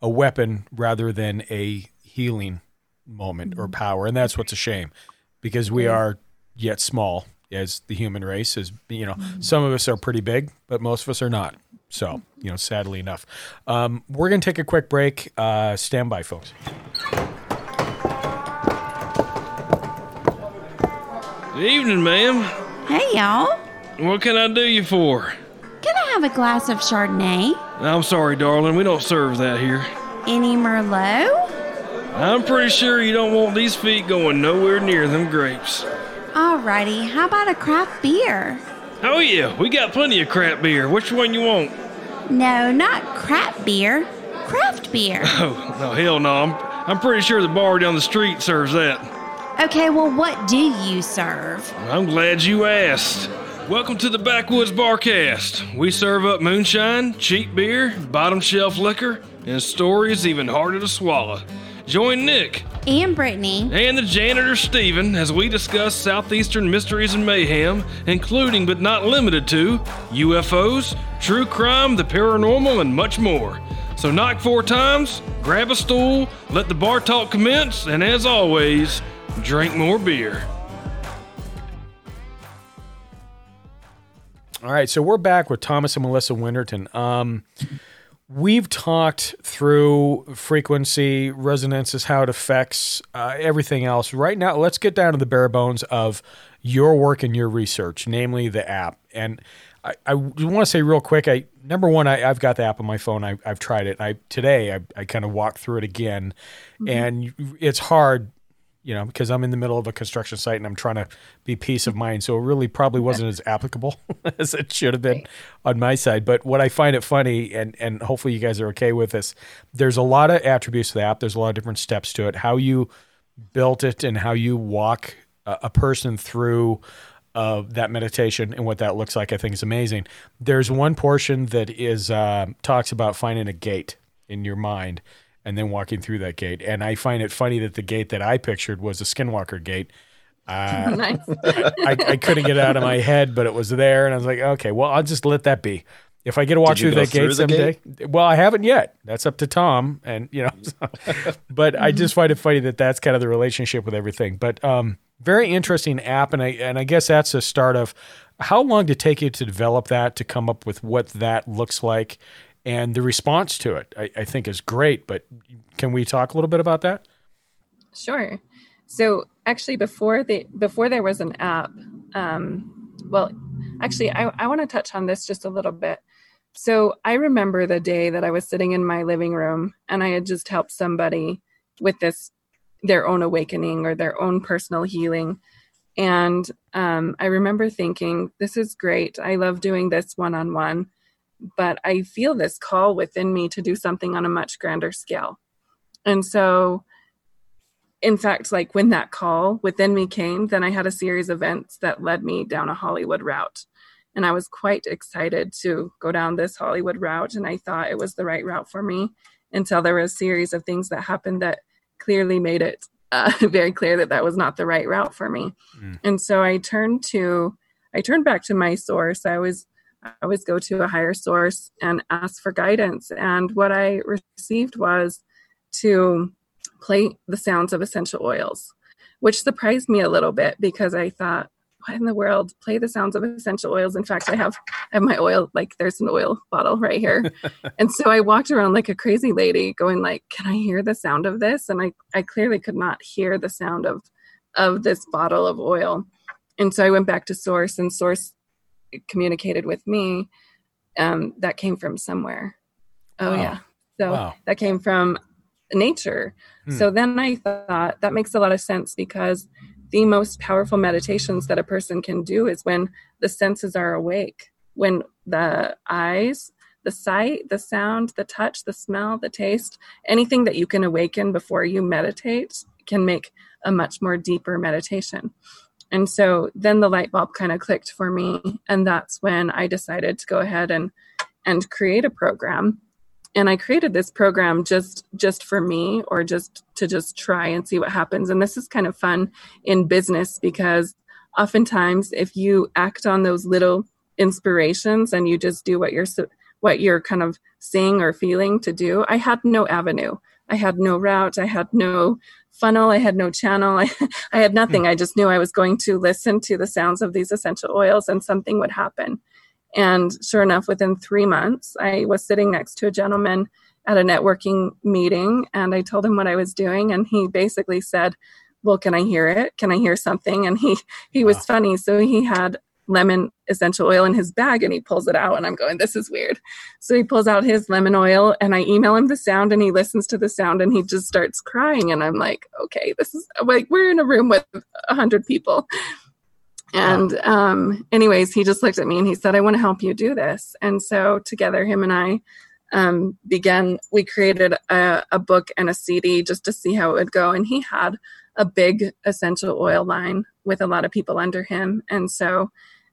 a weapon rather than a healing moment or power. And that's what's a shame because we are yet small as the human race is, you know, some of us are pretty big, but most of us are not. So, you know, sadly enough. Um, we're going to take a quick break. Uh, stand by, folks. Good evening, ma'am. Hey, y'all. What can I do you for? Can I have a glass of Chardonnay? I'm sorry, darling. We don't serve that here. Any Merlot? I'm pretty sure you don't want these feet going nowhere near them grapes. Alrighty, how about a craft beer? Oh, yeah, we got plenty of craft beer. Which one you want? No, not crap beer. Craft beer. [LAUGHS] Oh, no, hell no. I'm, I'm pretty sure the bar down the street serves that. Okay, well, what do you serve? I'm glad you asked. Welcome to the Backwoods Barcast. We serve up moonshine, cheap beer, bottom shelf liquor, and stories even harder to swallow. Join Nick And Brittany. and the janitor Steven as we discuss southeastern mysteries and mayhem, including but not limited to UFOs, true crime, the paranormal, and much more. So knock four times, grab a stool, let the bar talk commence, and as always, drink more beer. All right, so we're back with Thomas and Melissa Winterton. Um, we've talked through frequency, resonances, how it affects uh, everything else. Right now, let's get down to the bare bones of your work and your research, namely the app. And I, I want to say real quick, I number one, I, I've got the app on my phone. I, I've tried it. I today I, I kind of walked through it again, and it's hard you know, because I'm in the middle of a construction site and I'm trying to be peace of mind. So it really probably wasn't as applicable [LAUGHS] as it should have been on my side. But what I find it funny, and and hopefully you guys are okay with this, there's a lot of attributes to the app. There's a lot of different steps to it. How you built it and how you walk a, a person through uh, that meditation and what that looks like, I think is amazing. There's one portion that is uh, talks about finding a gate in your mind and then walking through that gate. And I find it funny that the gate that I pictured was a Skinwalker gate. Uh, [LAUGHS] Nice. I, I couldn't get it out of my head, but it was there, and I was like, okay, well, I'll just let that be. If I get to walk through that gate through the someday, well, I haven't yet. That's up to Tom, and you know, so- [LAUGHS] but I just find it funny that that's kind of the relationship with everything. But um, very interesting app, and I and I guess that's the start of how long did it take you to develop that to come up with what that looks like, and the response to it. I, I think is great. But can we talk a little bit about that? Sure. So actually, before the before there was an app, um, well, actually, I, I want to touch on this just a little bit. So I remember the day that I was sitting in my living room and I had just helped somebody with this their own awakening or their own personal healing. And um, I remember thinking, this is great. I love doing this one on one, but I feel this call within me to do something on a much grander scale. And so in fact, like when that call within me came, then I had a series of events that led me down a Hollywood route. And I was quite excited to go down this Hollywood route. And I thought it was the right route for me until there were a series of things that happened that clearly made it uh, [LAUGHS] very clear that that was not the right route for me. And so I turned to, I turned back to my source. I always, I always go to a higher source and ask for guidance. And what I received was to play the sounds of essential oils, which surprised me a little bit because I thought, what in the world? Play the sounds of essential oils. In fact, I have I have my oil like there's an oil bottle right here. [LAUGHS] and so I walked around like a crazy lady going like, Can I hear the sound of this? And I, I clearly could not hear the sound of of this bottle of oil. And so I went back to source and source communicated with me. Um, that came from somewhere. Oh Wow. yeah. So Wow. that came from nature. Hmm. So then I thought that makes a lot of sense because the most powerful meditations that a person can do is when the senses are awake, when the eyes, the sight, the sound, the touch, the smell, the taste, anything that you can awaken before you meditate can make a much more deeper meditation. And so then the light bulb kind of clicked for me. Uh-huh. And that's when I decided to go ahead and, and create a program. And I created this program just just for me or just to just try and see what happens. And this is kind of fun in business because oftentimes if you act on those little inspirations and you just do what you're what you're kind of seeing or feeling to do, I had no avenue. I had no route. I had no funnel. I had no channel. [LAUGHS] I, I had nothing. Hmm. I just knew I was going to listen to the sounds of these essential oils and something would happen. And sure enough, within three months, I was sitting next to a gentleman at a networking meeting and I told him what I was doing. And he basically said, well, can I hear it? Can I hear something? And he, he was funny. So he had lemon essential oil in his bag and he pulls it out and I'm going, this is weird. So he pulls out his lemon oil and I email him the sound and he listens to the sound and he just starts crying. And I'm like, okay, this is like, we're in a room with a hundred people. And um, anyways, he just looked at me and he said, I want to help you do this. And so together, him and I um, began, we created a, a book and a CD just to see how it would go. And he had a big essential oil line with a lot of people under him. And so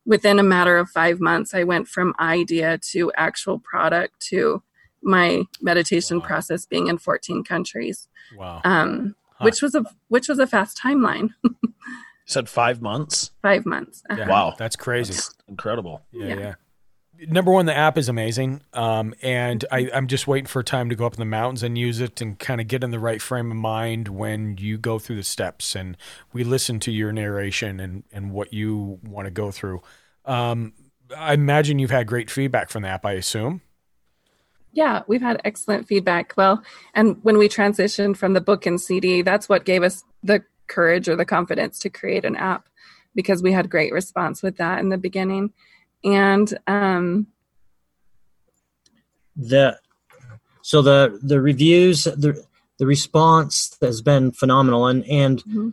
within a matter of five months, I went from idea to actual product to my meditation wow. process being in 14 countries. Wow. Um, huh. which was a which was a fast timeline. [LAUGHS] you said five months. Five months. Uh-huh. Yeah, wow, that's crazy. That's incredible. Yeah, yeah, yeah. Number one, the app is amazing, um, and I, I'm just waiting for a time to go up in the mountains and use it and kind of get in the right frame of mind when you go through the steps and we listen to your narration and and what you want to go through. Um, I imagine you've had great feedback from the app. I assume. Yeah, we've had excellent feedback. Well, and when we transitioned from the book and CD, that's what gave us the courage or the confidence to create an app because we had great response with that in the beginning. And um the so the the reviews the the response has been phenomenal and and mm-hmm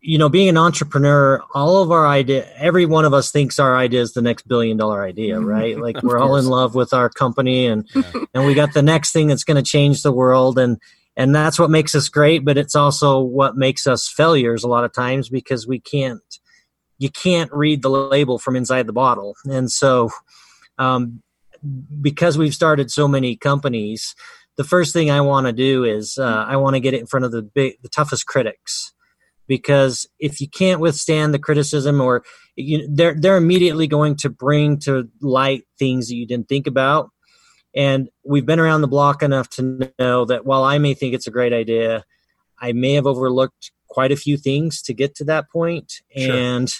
you know, being an entrepreneur, all of our idea, every one of us thinks our idea is the next billion dollar idea, mm-hmm. right? Like we're all in love with our company and, yeah. and we got the next thing that's going to change the world. And, and that's what makes us great, but it's also what makes us failures a lot of times because we can't, you can't read the label from inside the bottle. And so, um, because we've started so many companies, the first thing I want to do is uh, I want to get it in front of the big, the toughest critics because if you can't withstand the criticism or you, they're they're immediately going to bring to light things that you didn't think about and we've been around the block enough to know that while I may think it's a great idea I may have overlooked quite a few things to get to that point sure. and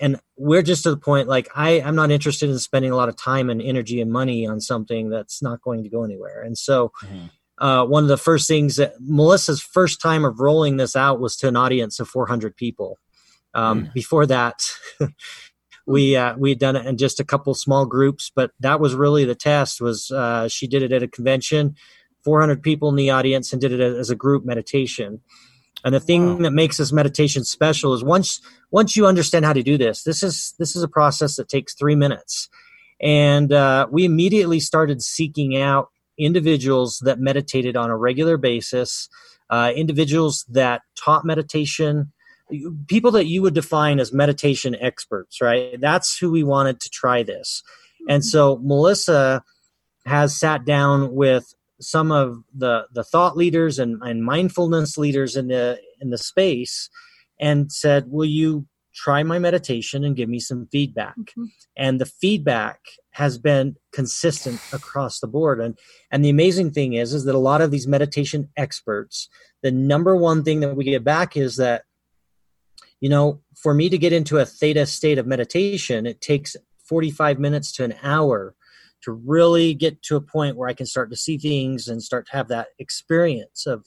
and we're just to the point like I, i'm not interested in spending a lot of time and energy and money on something that's not going to go anywhere and so mm-hmm uh, one of the first things that Melissa's first time of rolling this out was to an audience of 400 people. Um, mm. Before that, [LAUGHS] we uh, we had done it in just a couple small groups, but that was really the test. Was uh, she did it at a convention, 400 people in the audience, and did it as a group meditation. And the thing wow. that makes this meditation special is once once you understand how to do this, this is this is a process that takes three minutes, and uh, we immediately started seeking out individuals that meditated on a regular basis, uh, individuals that taught meditation, people that you would define as meditation experts, right? That's who we wanted to try this. And so Melissa has sat down with some of the, the thought leaders and, and mindfulness leaders in the in the space and said, Will you try my meditation and give me some feedback. Mm-hmm. And the feedback has been consistent across the board. And and the amazing thing is is that a lot of these meditation experts, the number one thing that we get back is that you know, for me to get into a theta state of meditation, it takes 45 minutes to an hour to really get to a point where I can start to see things and start to have that experience of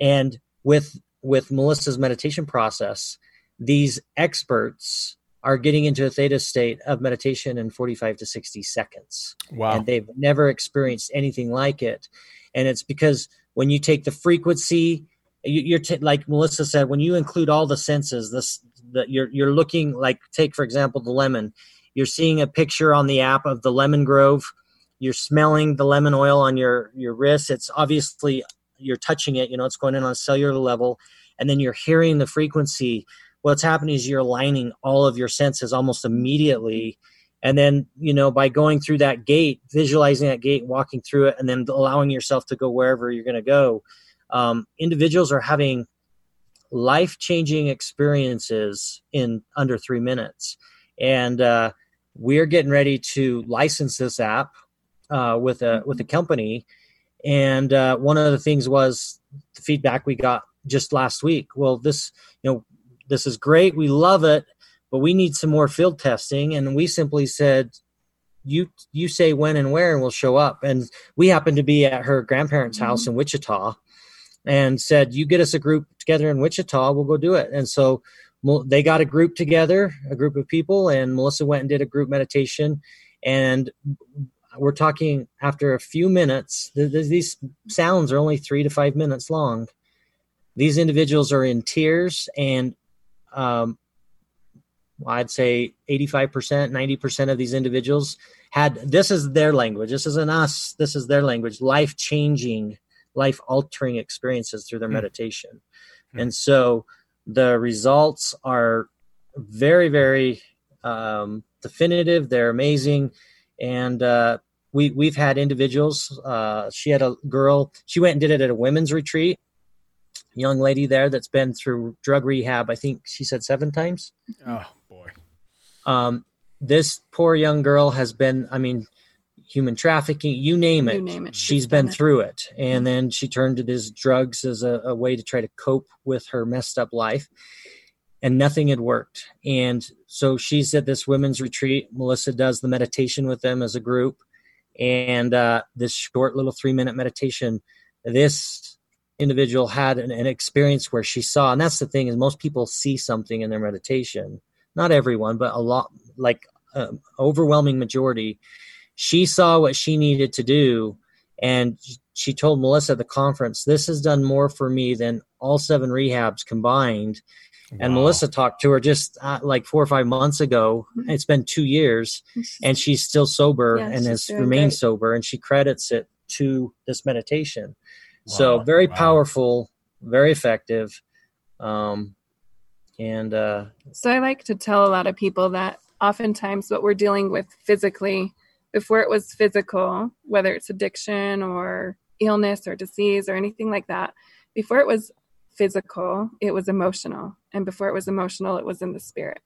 and with with Melissa's meditation process, these experts are getting into a theta state of meditation in 45 to 60 seconds. Wow. And they've never experienced anything like it. And it's because when you take the frequency, you, are t- like Melissa said, when you include all the senses, this that you're you're looking like take for example the lemon. You're seeing a picture on the app of the lemon grove. You're smelling the lemon oil on your your wrist. It's obviously you're touching it. You know it's going in on a cellular level, and then you're hearing the frequency what's happening is you're aligning all of your senses almost immediately and then you know by going through that gate visualizing that gate walking through it and then allowing yourself to go wherever you're going to go um, individuals are having life changing experiences in under three minutes and uh, we're getting ready to license this app uh, with a with a company. And uh, one of the things was the feedback we got just last week. Well this you know this is great. We love it but we need some more field testing. And we simply said you you say when and where and we'll show up. And we happened to be at her grandparents Mm-hmm. house in wichita and said you get us a group together in wichita we'll go do it. And so they got a group together a group of people and melissa went and did a group meditation and we're talking after a few minutes th- th- these sounds are only three to five minutes long these individuals are in tears and um, I'd say 85%, 90% of these individuals had this is their language. This isn't us. This is their language. Life changing, life altering experiences through their Hmm. meditation. And so the results are very, very um, definitive. They're amazing. And uh, we, we've had individuals. Uh, she had a girl, she went and did it at a women's retreat. Young lady there that's been through drug rehab, I think she said seven times Oh boy. um, this poor young girl has been i mean human trafficking you name it, You name it, she's she's been it. through it. And then she turned to these drugs as a, a way to try to cope with her messed up life and nothing had worked. And so she's at this women's retreat. Melissa does the meditation with them as a group. And uh, this short little three minute meditation this individual had an, an experience where she saw and that's the thing is most people see something in their meditation. Not everyone but a lot like um, overwhelming majority she saw what she needed to do and she told melissa at the conference this has done more for me than all seven rehabs combined. And melissa talked to her just uh, like four or five months ago. It's been two years and she's still sober Yeah, and has remained great. sober and she credits it to this meditation. So very wow. powerful very effective um and uh So I like to tell a lot of people that oftentimes what we're dealing with physically, before it was physical, whether it's addiction or illness or disease or anything like that, before it was physical, it was emotional. And before it was emotional, it was in the spirit.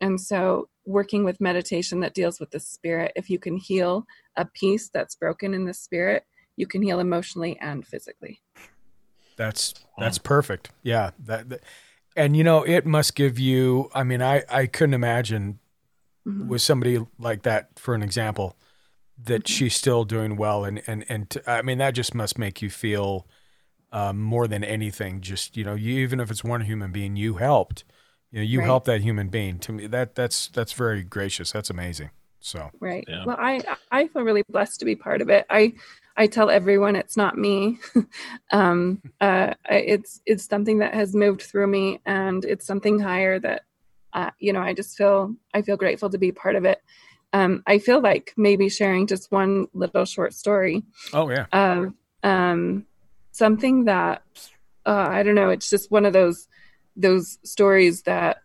And so working with meditation that deals with the spirit, if you can heal a piece that's broken in the spirit, you can heal emotionally and physically. That's that's perfect. Yeah. That, that- and you know, it must give you I mean, I I couldn't imagine Mhm. with somebody like that for an example that Mm-hmm. she's still doing well and and and t- I mean that just must make you feel um, more than anything just you know you even if it's one human being you helped you know you Right. helped that human being to me that that's that's very gracious that's amazing so Right. Well, I I feel really blessed to be part of it. I I tell everyone it's not me. [LAUGHS] um, uh, it's it's something that has moved through me, and it's something higher that, uh, you know, I just feel I feel grateful to be part of it. Um, I feel like maybe sharing just one little short story oh yeah of um, something that uh, I don't know. It's just one of those those stories that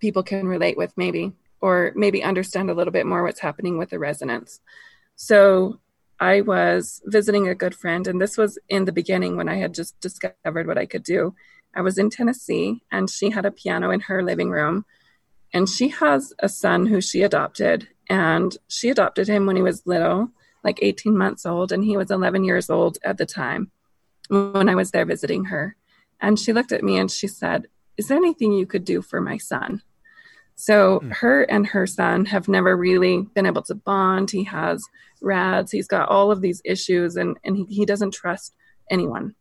people can relate with, maybe, or maybe understand a little bit more what's happening with the resonance. So I was visiting a good friend, and this was in the beginning when I had just discovered what I could do. I was in Tennessee, and she had a piano in her living room, and she has a son who she adopted, and she adopted him when he was little, like 18 months old, and he was 11 years old at the time when I was there visiting her. And she looked at me and she said, Is there anything you could do for my son? So hmm. her and her son have never really been able to bond. He has rads, he's got all of these issues, and, and he, he doesn't trust anyone.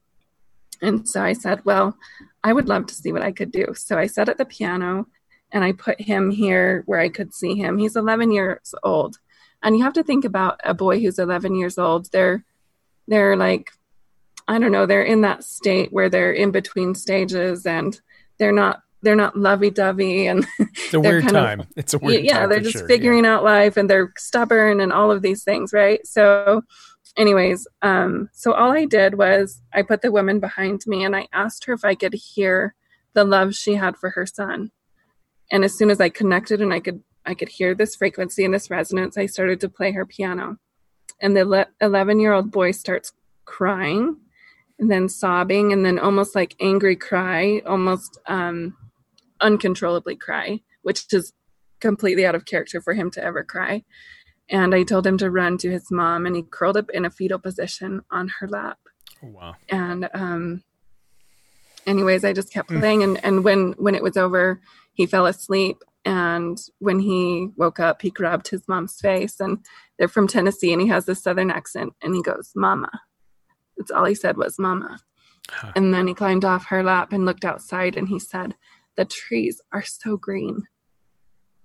And so I said, Well, I would love to see what I could do. So I sat at the piano and I put him here where I could see him. He's 11 years old. And you have to think about a boy who's 11 years old. They're they're like I don't know, they're in that state where they're in between stages and they're not they're not lovey-dovey and [LAUGHS] it's a they're weird kind of- it's a weird time. yeah they're just sure, figuring out life and they're stubborn and all of these things right so anyways um so all i did was i put the woman behind me and i asked her if i could hear the love she had for her son. And as soon as I connected and I could I could hear this frequency and this resonance, I started to play her piano. And the 11 year old boy starts crying and then sobbing and then almost like angry cry, almost um, uncontrollably cry, which is completely out of character for him to ever cry. And I told him to run to his mom, and he curled up in a fetal position on her lap. Oh, wow. And um, anyways, I just kept playing, and and when when it was over, he fell asleep. And when he woke up, he grabbed his mom's face, and they're from Tennessee, and he has this southern accent, and he goes, "Mama." That's all he said was "Mama." And then he climbed off her lap and looked outside, and he said, "The trees are so green."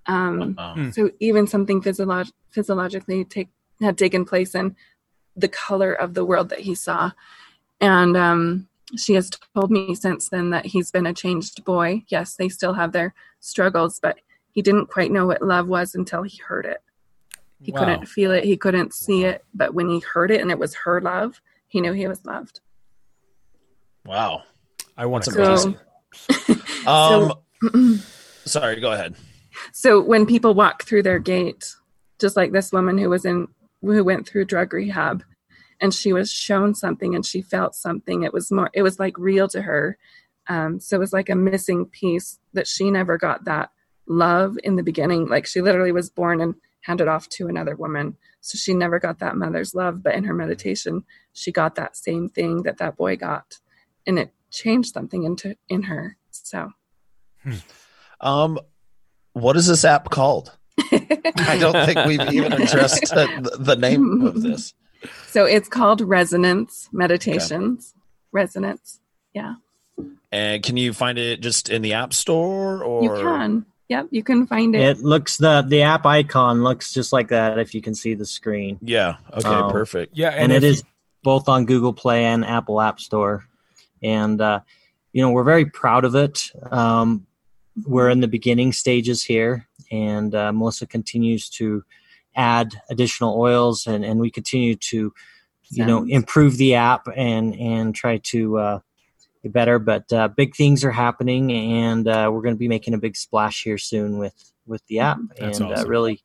Um, Wow. So even something physiolog- physiologically take had taken place in the color of the world that he saw, and um, she has told me since then that he's been a changed boy. Yes, they still have their struggles, but he didn't quite know what love was until he heard it. He Wow. couldn't feel it, he couldn't see it, but when he heard it and it was her love, he knew he was loved. Wow. I want some to amazing. [LAUGHS] Um, [CLEARS THROAT] sorry, go ahead. So when people walk through their gate, just like this woman who was in who went through drug rehab and she was shown something and she felt something, it was more it was like real to her. Um, so it was like a missing piece that she never got that love in the beginning. Like she literally was born and handed off to another woman. So she never got that mother's love. But in her meditation, she got that same thing that that boy got. And it changed something into in her. So Um, what is this app called? [LAUGHS] I don't think we've even addressed the, the name of this. So it's called Resonance Meditations. Resonance. Yeah. And can you find it just in the App Store or You can. Yep, you can find it. It looks the the app icon looks just like that if you can see the screen. Yeah. Okay. Um, perfect. Yeah, and, and it if is both on Google Play and Apple App Store. And uh, you know, we're very proud of it. Um, we're in the beginning stages here, and uh, Melissa continues to add additional oils, and, and we continue to, you know, improve the app and and try to uh, get better. But uh, big things are happening, and uh, we're going to be making a big splash here soon with with the app, That's and uh, awesome. really,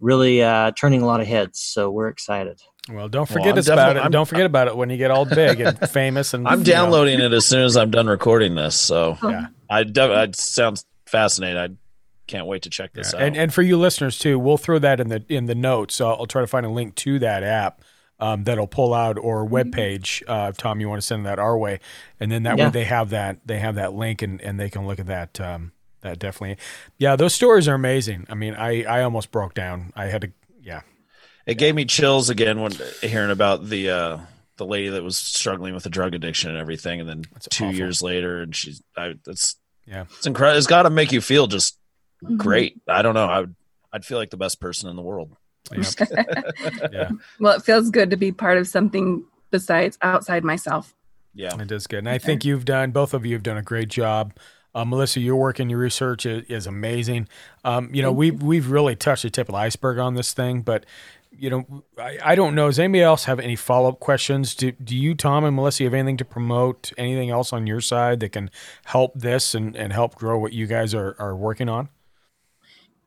really uh, turning a lot of heads. So we're excited. Well, don't forget I'm about it. I'm- Don't forget about it when you get all big and [LAUGHS] famous. And I'm you know. downloading it as soon as I'm done recording this. So Yeah. I def- I sounds fascinating. I can't wait to check this out. And and for you listeners too, we'll throw that in the in the notes. So I'll try to find a link to that app um, that'll pull out or webpage. Uh, Tom, you want to send that our way, and then that Yeah. way they have that they have that link and, and they can look at that. Um, that definitely, yeah. Those stories are amazing. I mean, I I almost broke down. I had to, yeah. It gave me chills again when hearing about the uh, the lady that was struggling with a drug addiction and everything, and then two awful. years later, and she's I, that's Yeah. it's incredible. It's got to make you feel just Mhm. great. I don't know. I would I'd feel like the best person in the world. [LAUGHS] yeah. Well, it feels good to be part of something besides outside myself. Yeah, it is good. And I think you've done both of you have done a great job. Uh, Melissa, your work and your research is, is amazing. Um, you know, we've we've really touched the tip of the iceberg on this thing, but you know, I, I don't know. Does anybody else have any follow up questions? Do do you, Tom and Melissa, have anything to promote? Anything else on your side that can help this and, and help grow what you guys are, are working on?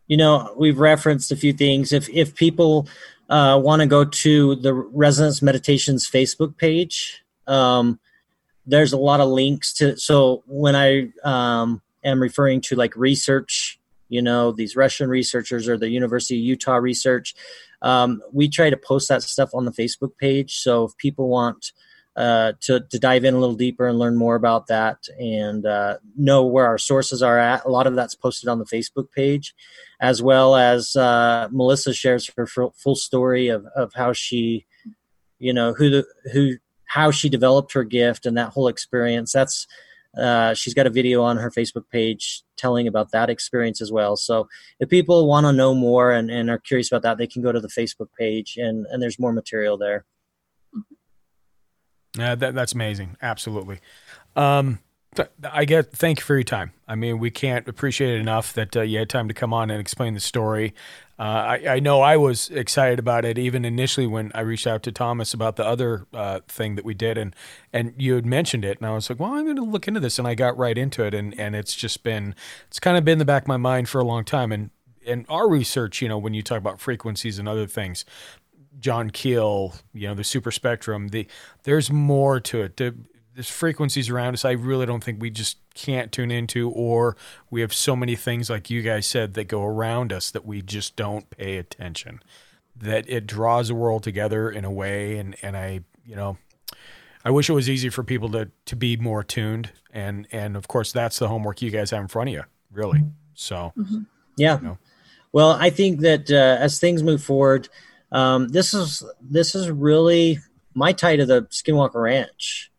You know we've referenced a few things if if people uh, want to go to the resonance meditations facebook page um, there's a lot of links to so when i um, am referring to like research you know these russian researchers or the university of utah research um, we try to post that stuff on the facebook page so if people want uh, to, to dive in a little deeper and learn more about that and uh, know where our sources are at. A lot of that's posted on the Facebook page, as well as uh, Melissa shares her full full story of, of how she, you know, who the, who how she developed her gift and that whole experience. That's uh, she's got a video on her Facebook page telling about that experience as well. So if people want to know more and, and are curious about that, they can go to the Facebook page and, and there's more material there. Yeah, that, that's amazing. Absolutely. Um, th- I get. Thank you for your time. I mean, we can't appreciate it enough that uh, you had time to come on and explain the story. Uh, I, I know I was excited about it even initially when I reached out to Thomas about the other uh, thing that we did, and and you had mentioned it, and I was like, well, I'm going to look into this, and I got right into it, and and it's just been it's kind of been in the back of my mind for a long time, and and our research, you know, when you talk about frequencies and other things, John Keel, you know, the super spectrum, the there's more to it. There's frequencies around us I really don't think we just can't tune into, or we have so many things like you guys said that go around us that we just don't pay attention. That it draws the world together in a way, and and I, you know, I wish it was easy for people to to be more tuned, and and of course that's the homework you guys have in front of you, really. So, Yeah. you know. Well, I think that uh, as things move forward, um, this is this is really my tie to the Skinwalker Ranch.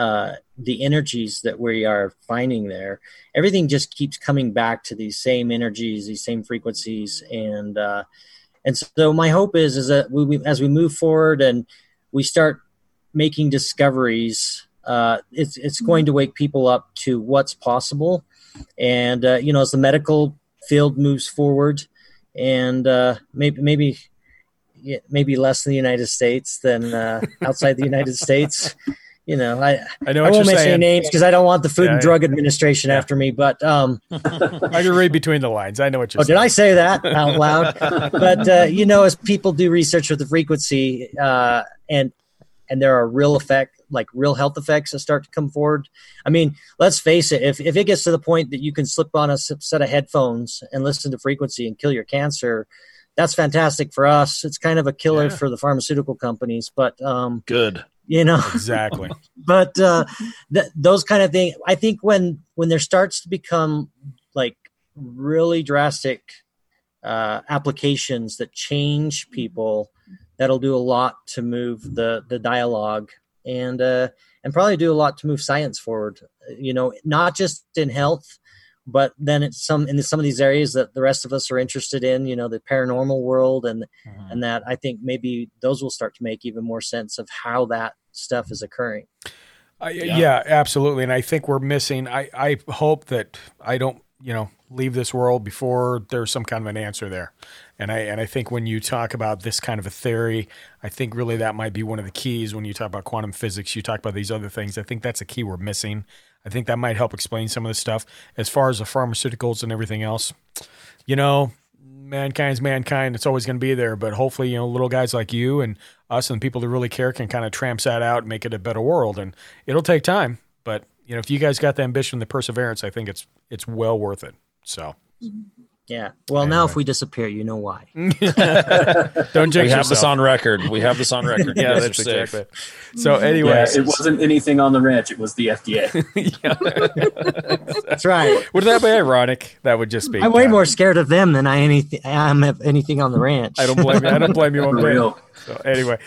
Uh, the energies that we are finding there, everything just keeps coming back to these same energies, these same frequencies, and uh, and so my hope is is that we, we, as we move forward and we start making discoveries, uh, it's it's going to wake people up to what's possible, and uh, you know as the medical field moves forward, and uh, maybe maybe yeah, maybe less in the United States than uh, outside the United States. You know, I I, know I won't you're mention any saying. names because I don't want the Food Yeah, and yeah. Drug Administration after me. But um, [LAUGHS] I can read between the lines. I know what you're oh, saying. did I say that out loud? but uh, you know, as people do research with the frequency, uh, and and there are real effect, like real health effects that start to come forward. I mean, let's face it. If if it gets to the point that you can slip on a set of headphones and listen to frequency and kill your cancer, that's fantastic for us. It's kind of a killer Yeah. for the pharmaceutical companies, but um, Good. You know, Exactly. [LAUGHS] but uh, th- those kind of things i think when when there starts to become like really drastic uh, applications that change people that'll do a lot to move the the dialogue and uh, and probably do a lot to move science forward you know not just in health but then it's some in some of these areas that the rest of us are interested in you know the paranormal world and and that i think maybe those will start to make even more sense of how that stuff is occurring I, yeah. absolutely. And I think we're missing. I, I hope that I don't, you know, leave this world before there's some kind of an answer there. And I and I think when you talk about this kind of a theory, I think really that might be one of the keys. When you talk about quantum physics, you talk about these other things. I think that's a key we're missing. I think that might help explain some of the stuff. As far as the pharmaceuticals and everything else, you know, mankind's mankind. It's always going to be there. But hopefully, you know, little guys like you and us and people that really care can kind of tramp that out and make it a better world. And it'll take time. But, you know, if you guys got the ambition, and the perseverance, I think it's it's well worth it. So mm-hmm. Yeah well now if we disappear you know why [LAUGHS] don't jinx we have this on record. We have this on [LAUGHS] record. Yeah, that's exactly. So anyway, Yeah, it wasn't anything on the ranch. It was the FDA. [LAUGHS] that's right Would that be ironic? That would just be. i'm way more scared of them than i anything i'm of anything on the ranch I don't blame you. I don't blame you one For bit. So anyway,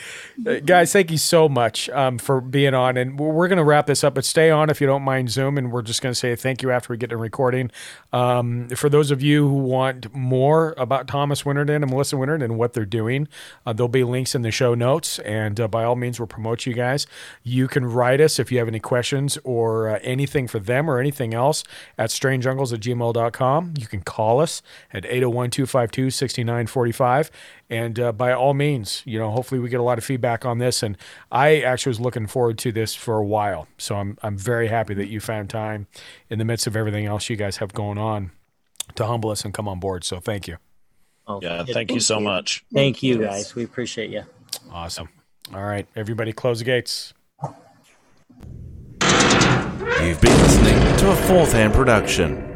uh, guys, thank you so much um, for being on, and we're, going to wrap this up. But stay on if you don't mind Zoom, and we're just going to say thank you after we get to recording. Um, for those of you who want more about Thomas Winterton and Melissa Winterton and what they're doing, uh, there'll be links in the show notes, and uh, by all means, we'll promote you guys. You can write us if you have any questions or uh, anything for them or anything else at strangejungles at gmail.com. You can call us at 801 252 6945. And uh, by all means, you know, hopefully we get a lot of feedback on this. And I actually was looking forward to this for a while. So I'm, I'm very happy that you found time in the midst of everything else you guys have going on to humble us and come on board. So thank you. Oh, Yeah, thank you so much. thank you guys we appreciate you Awesome. All right, everybody, close the gates. You've been listening to a fourth hand production.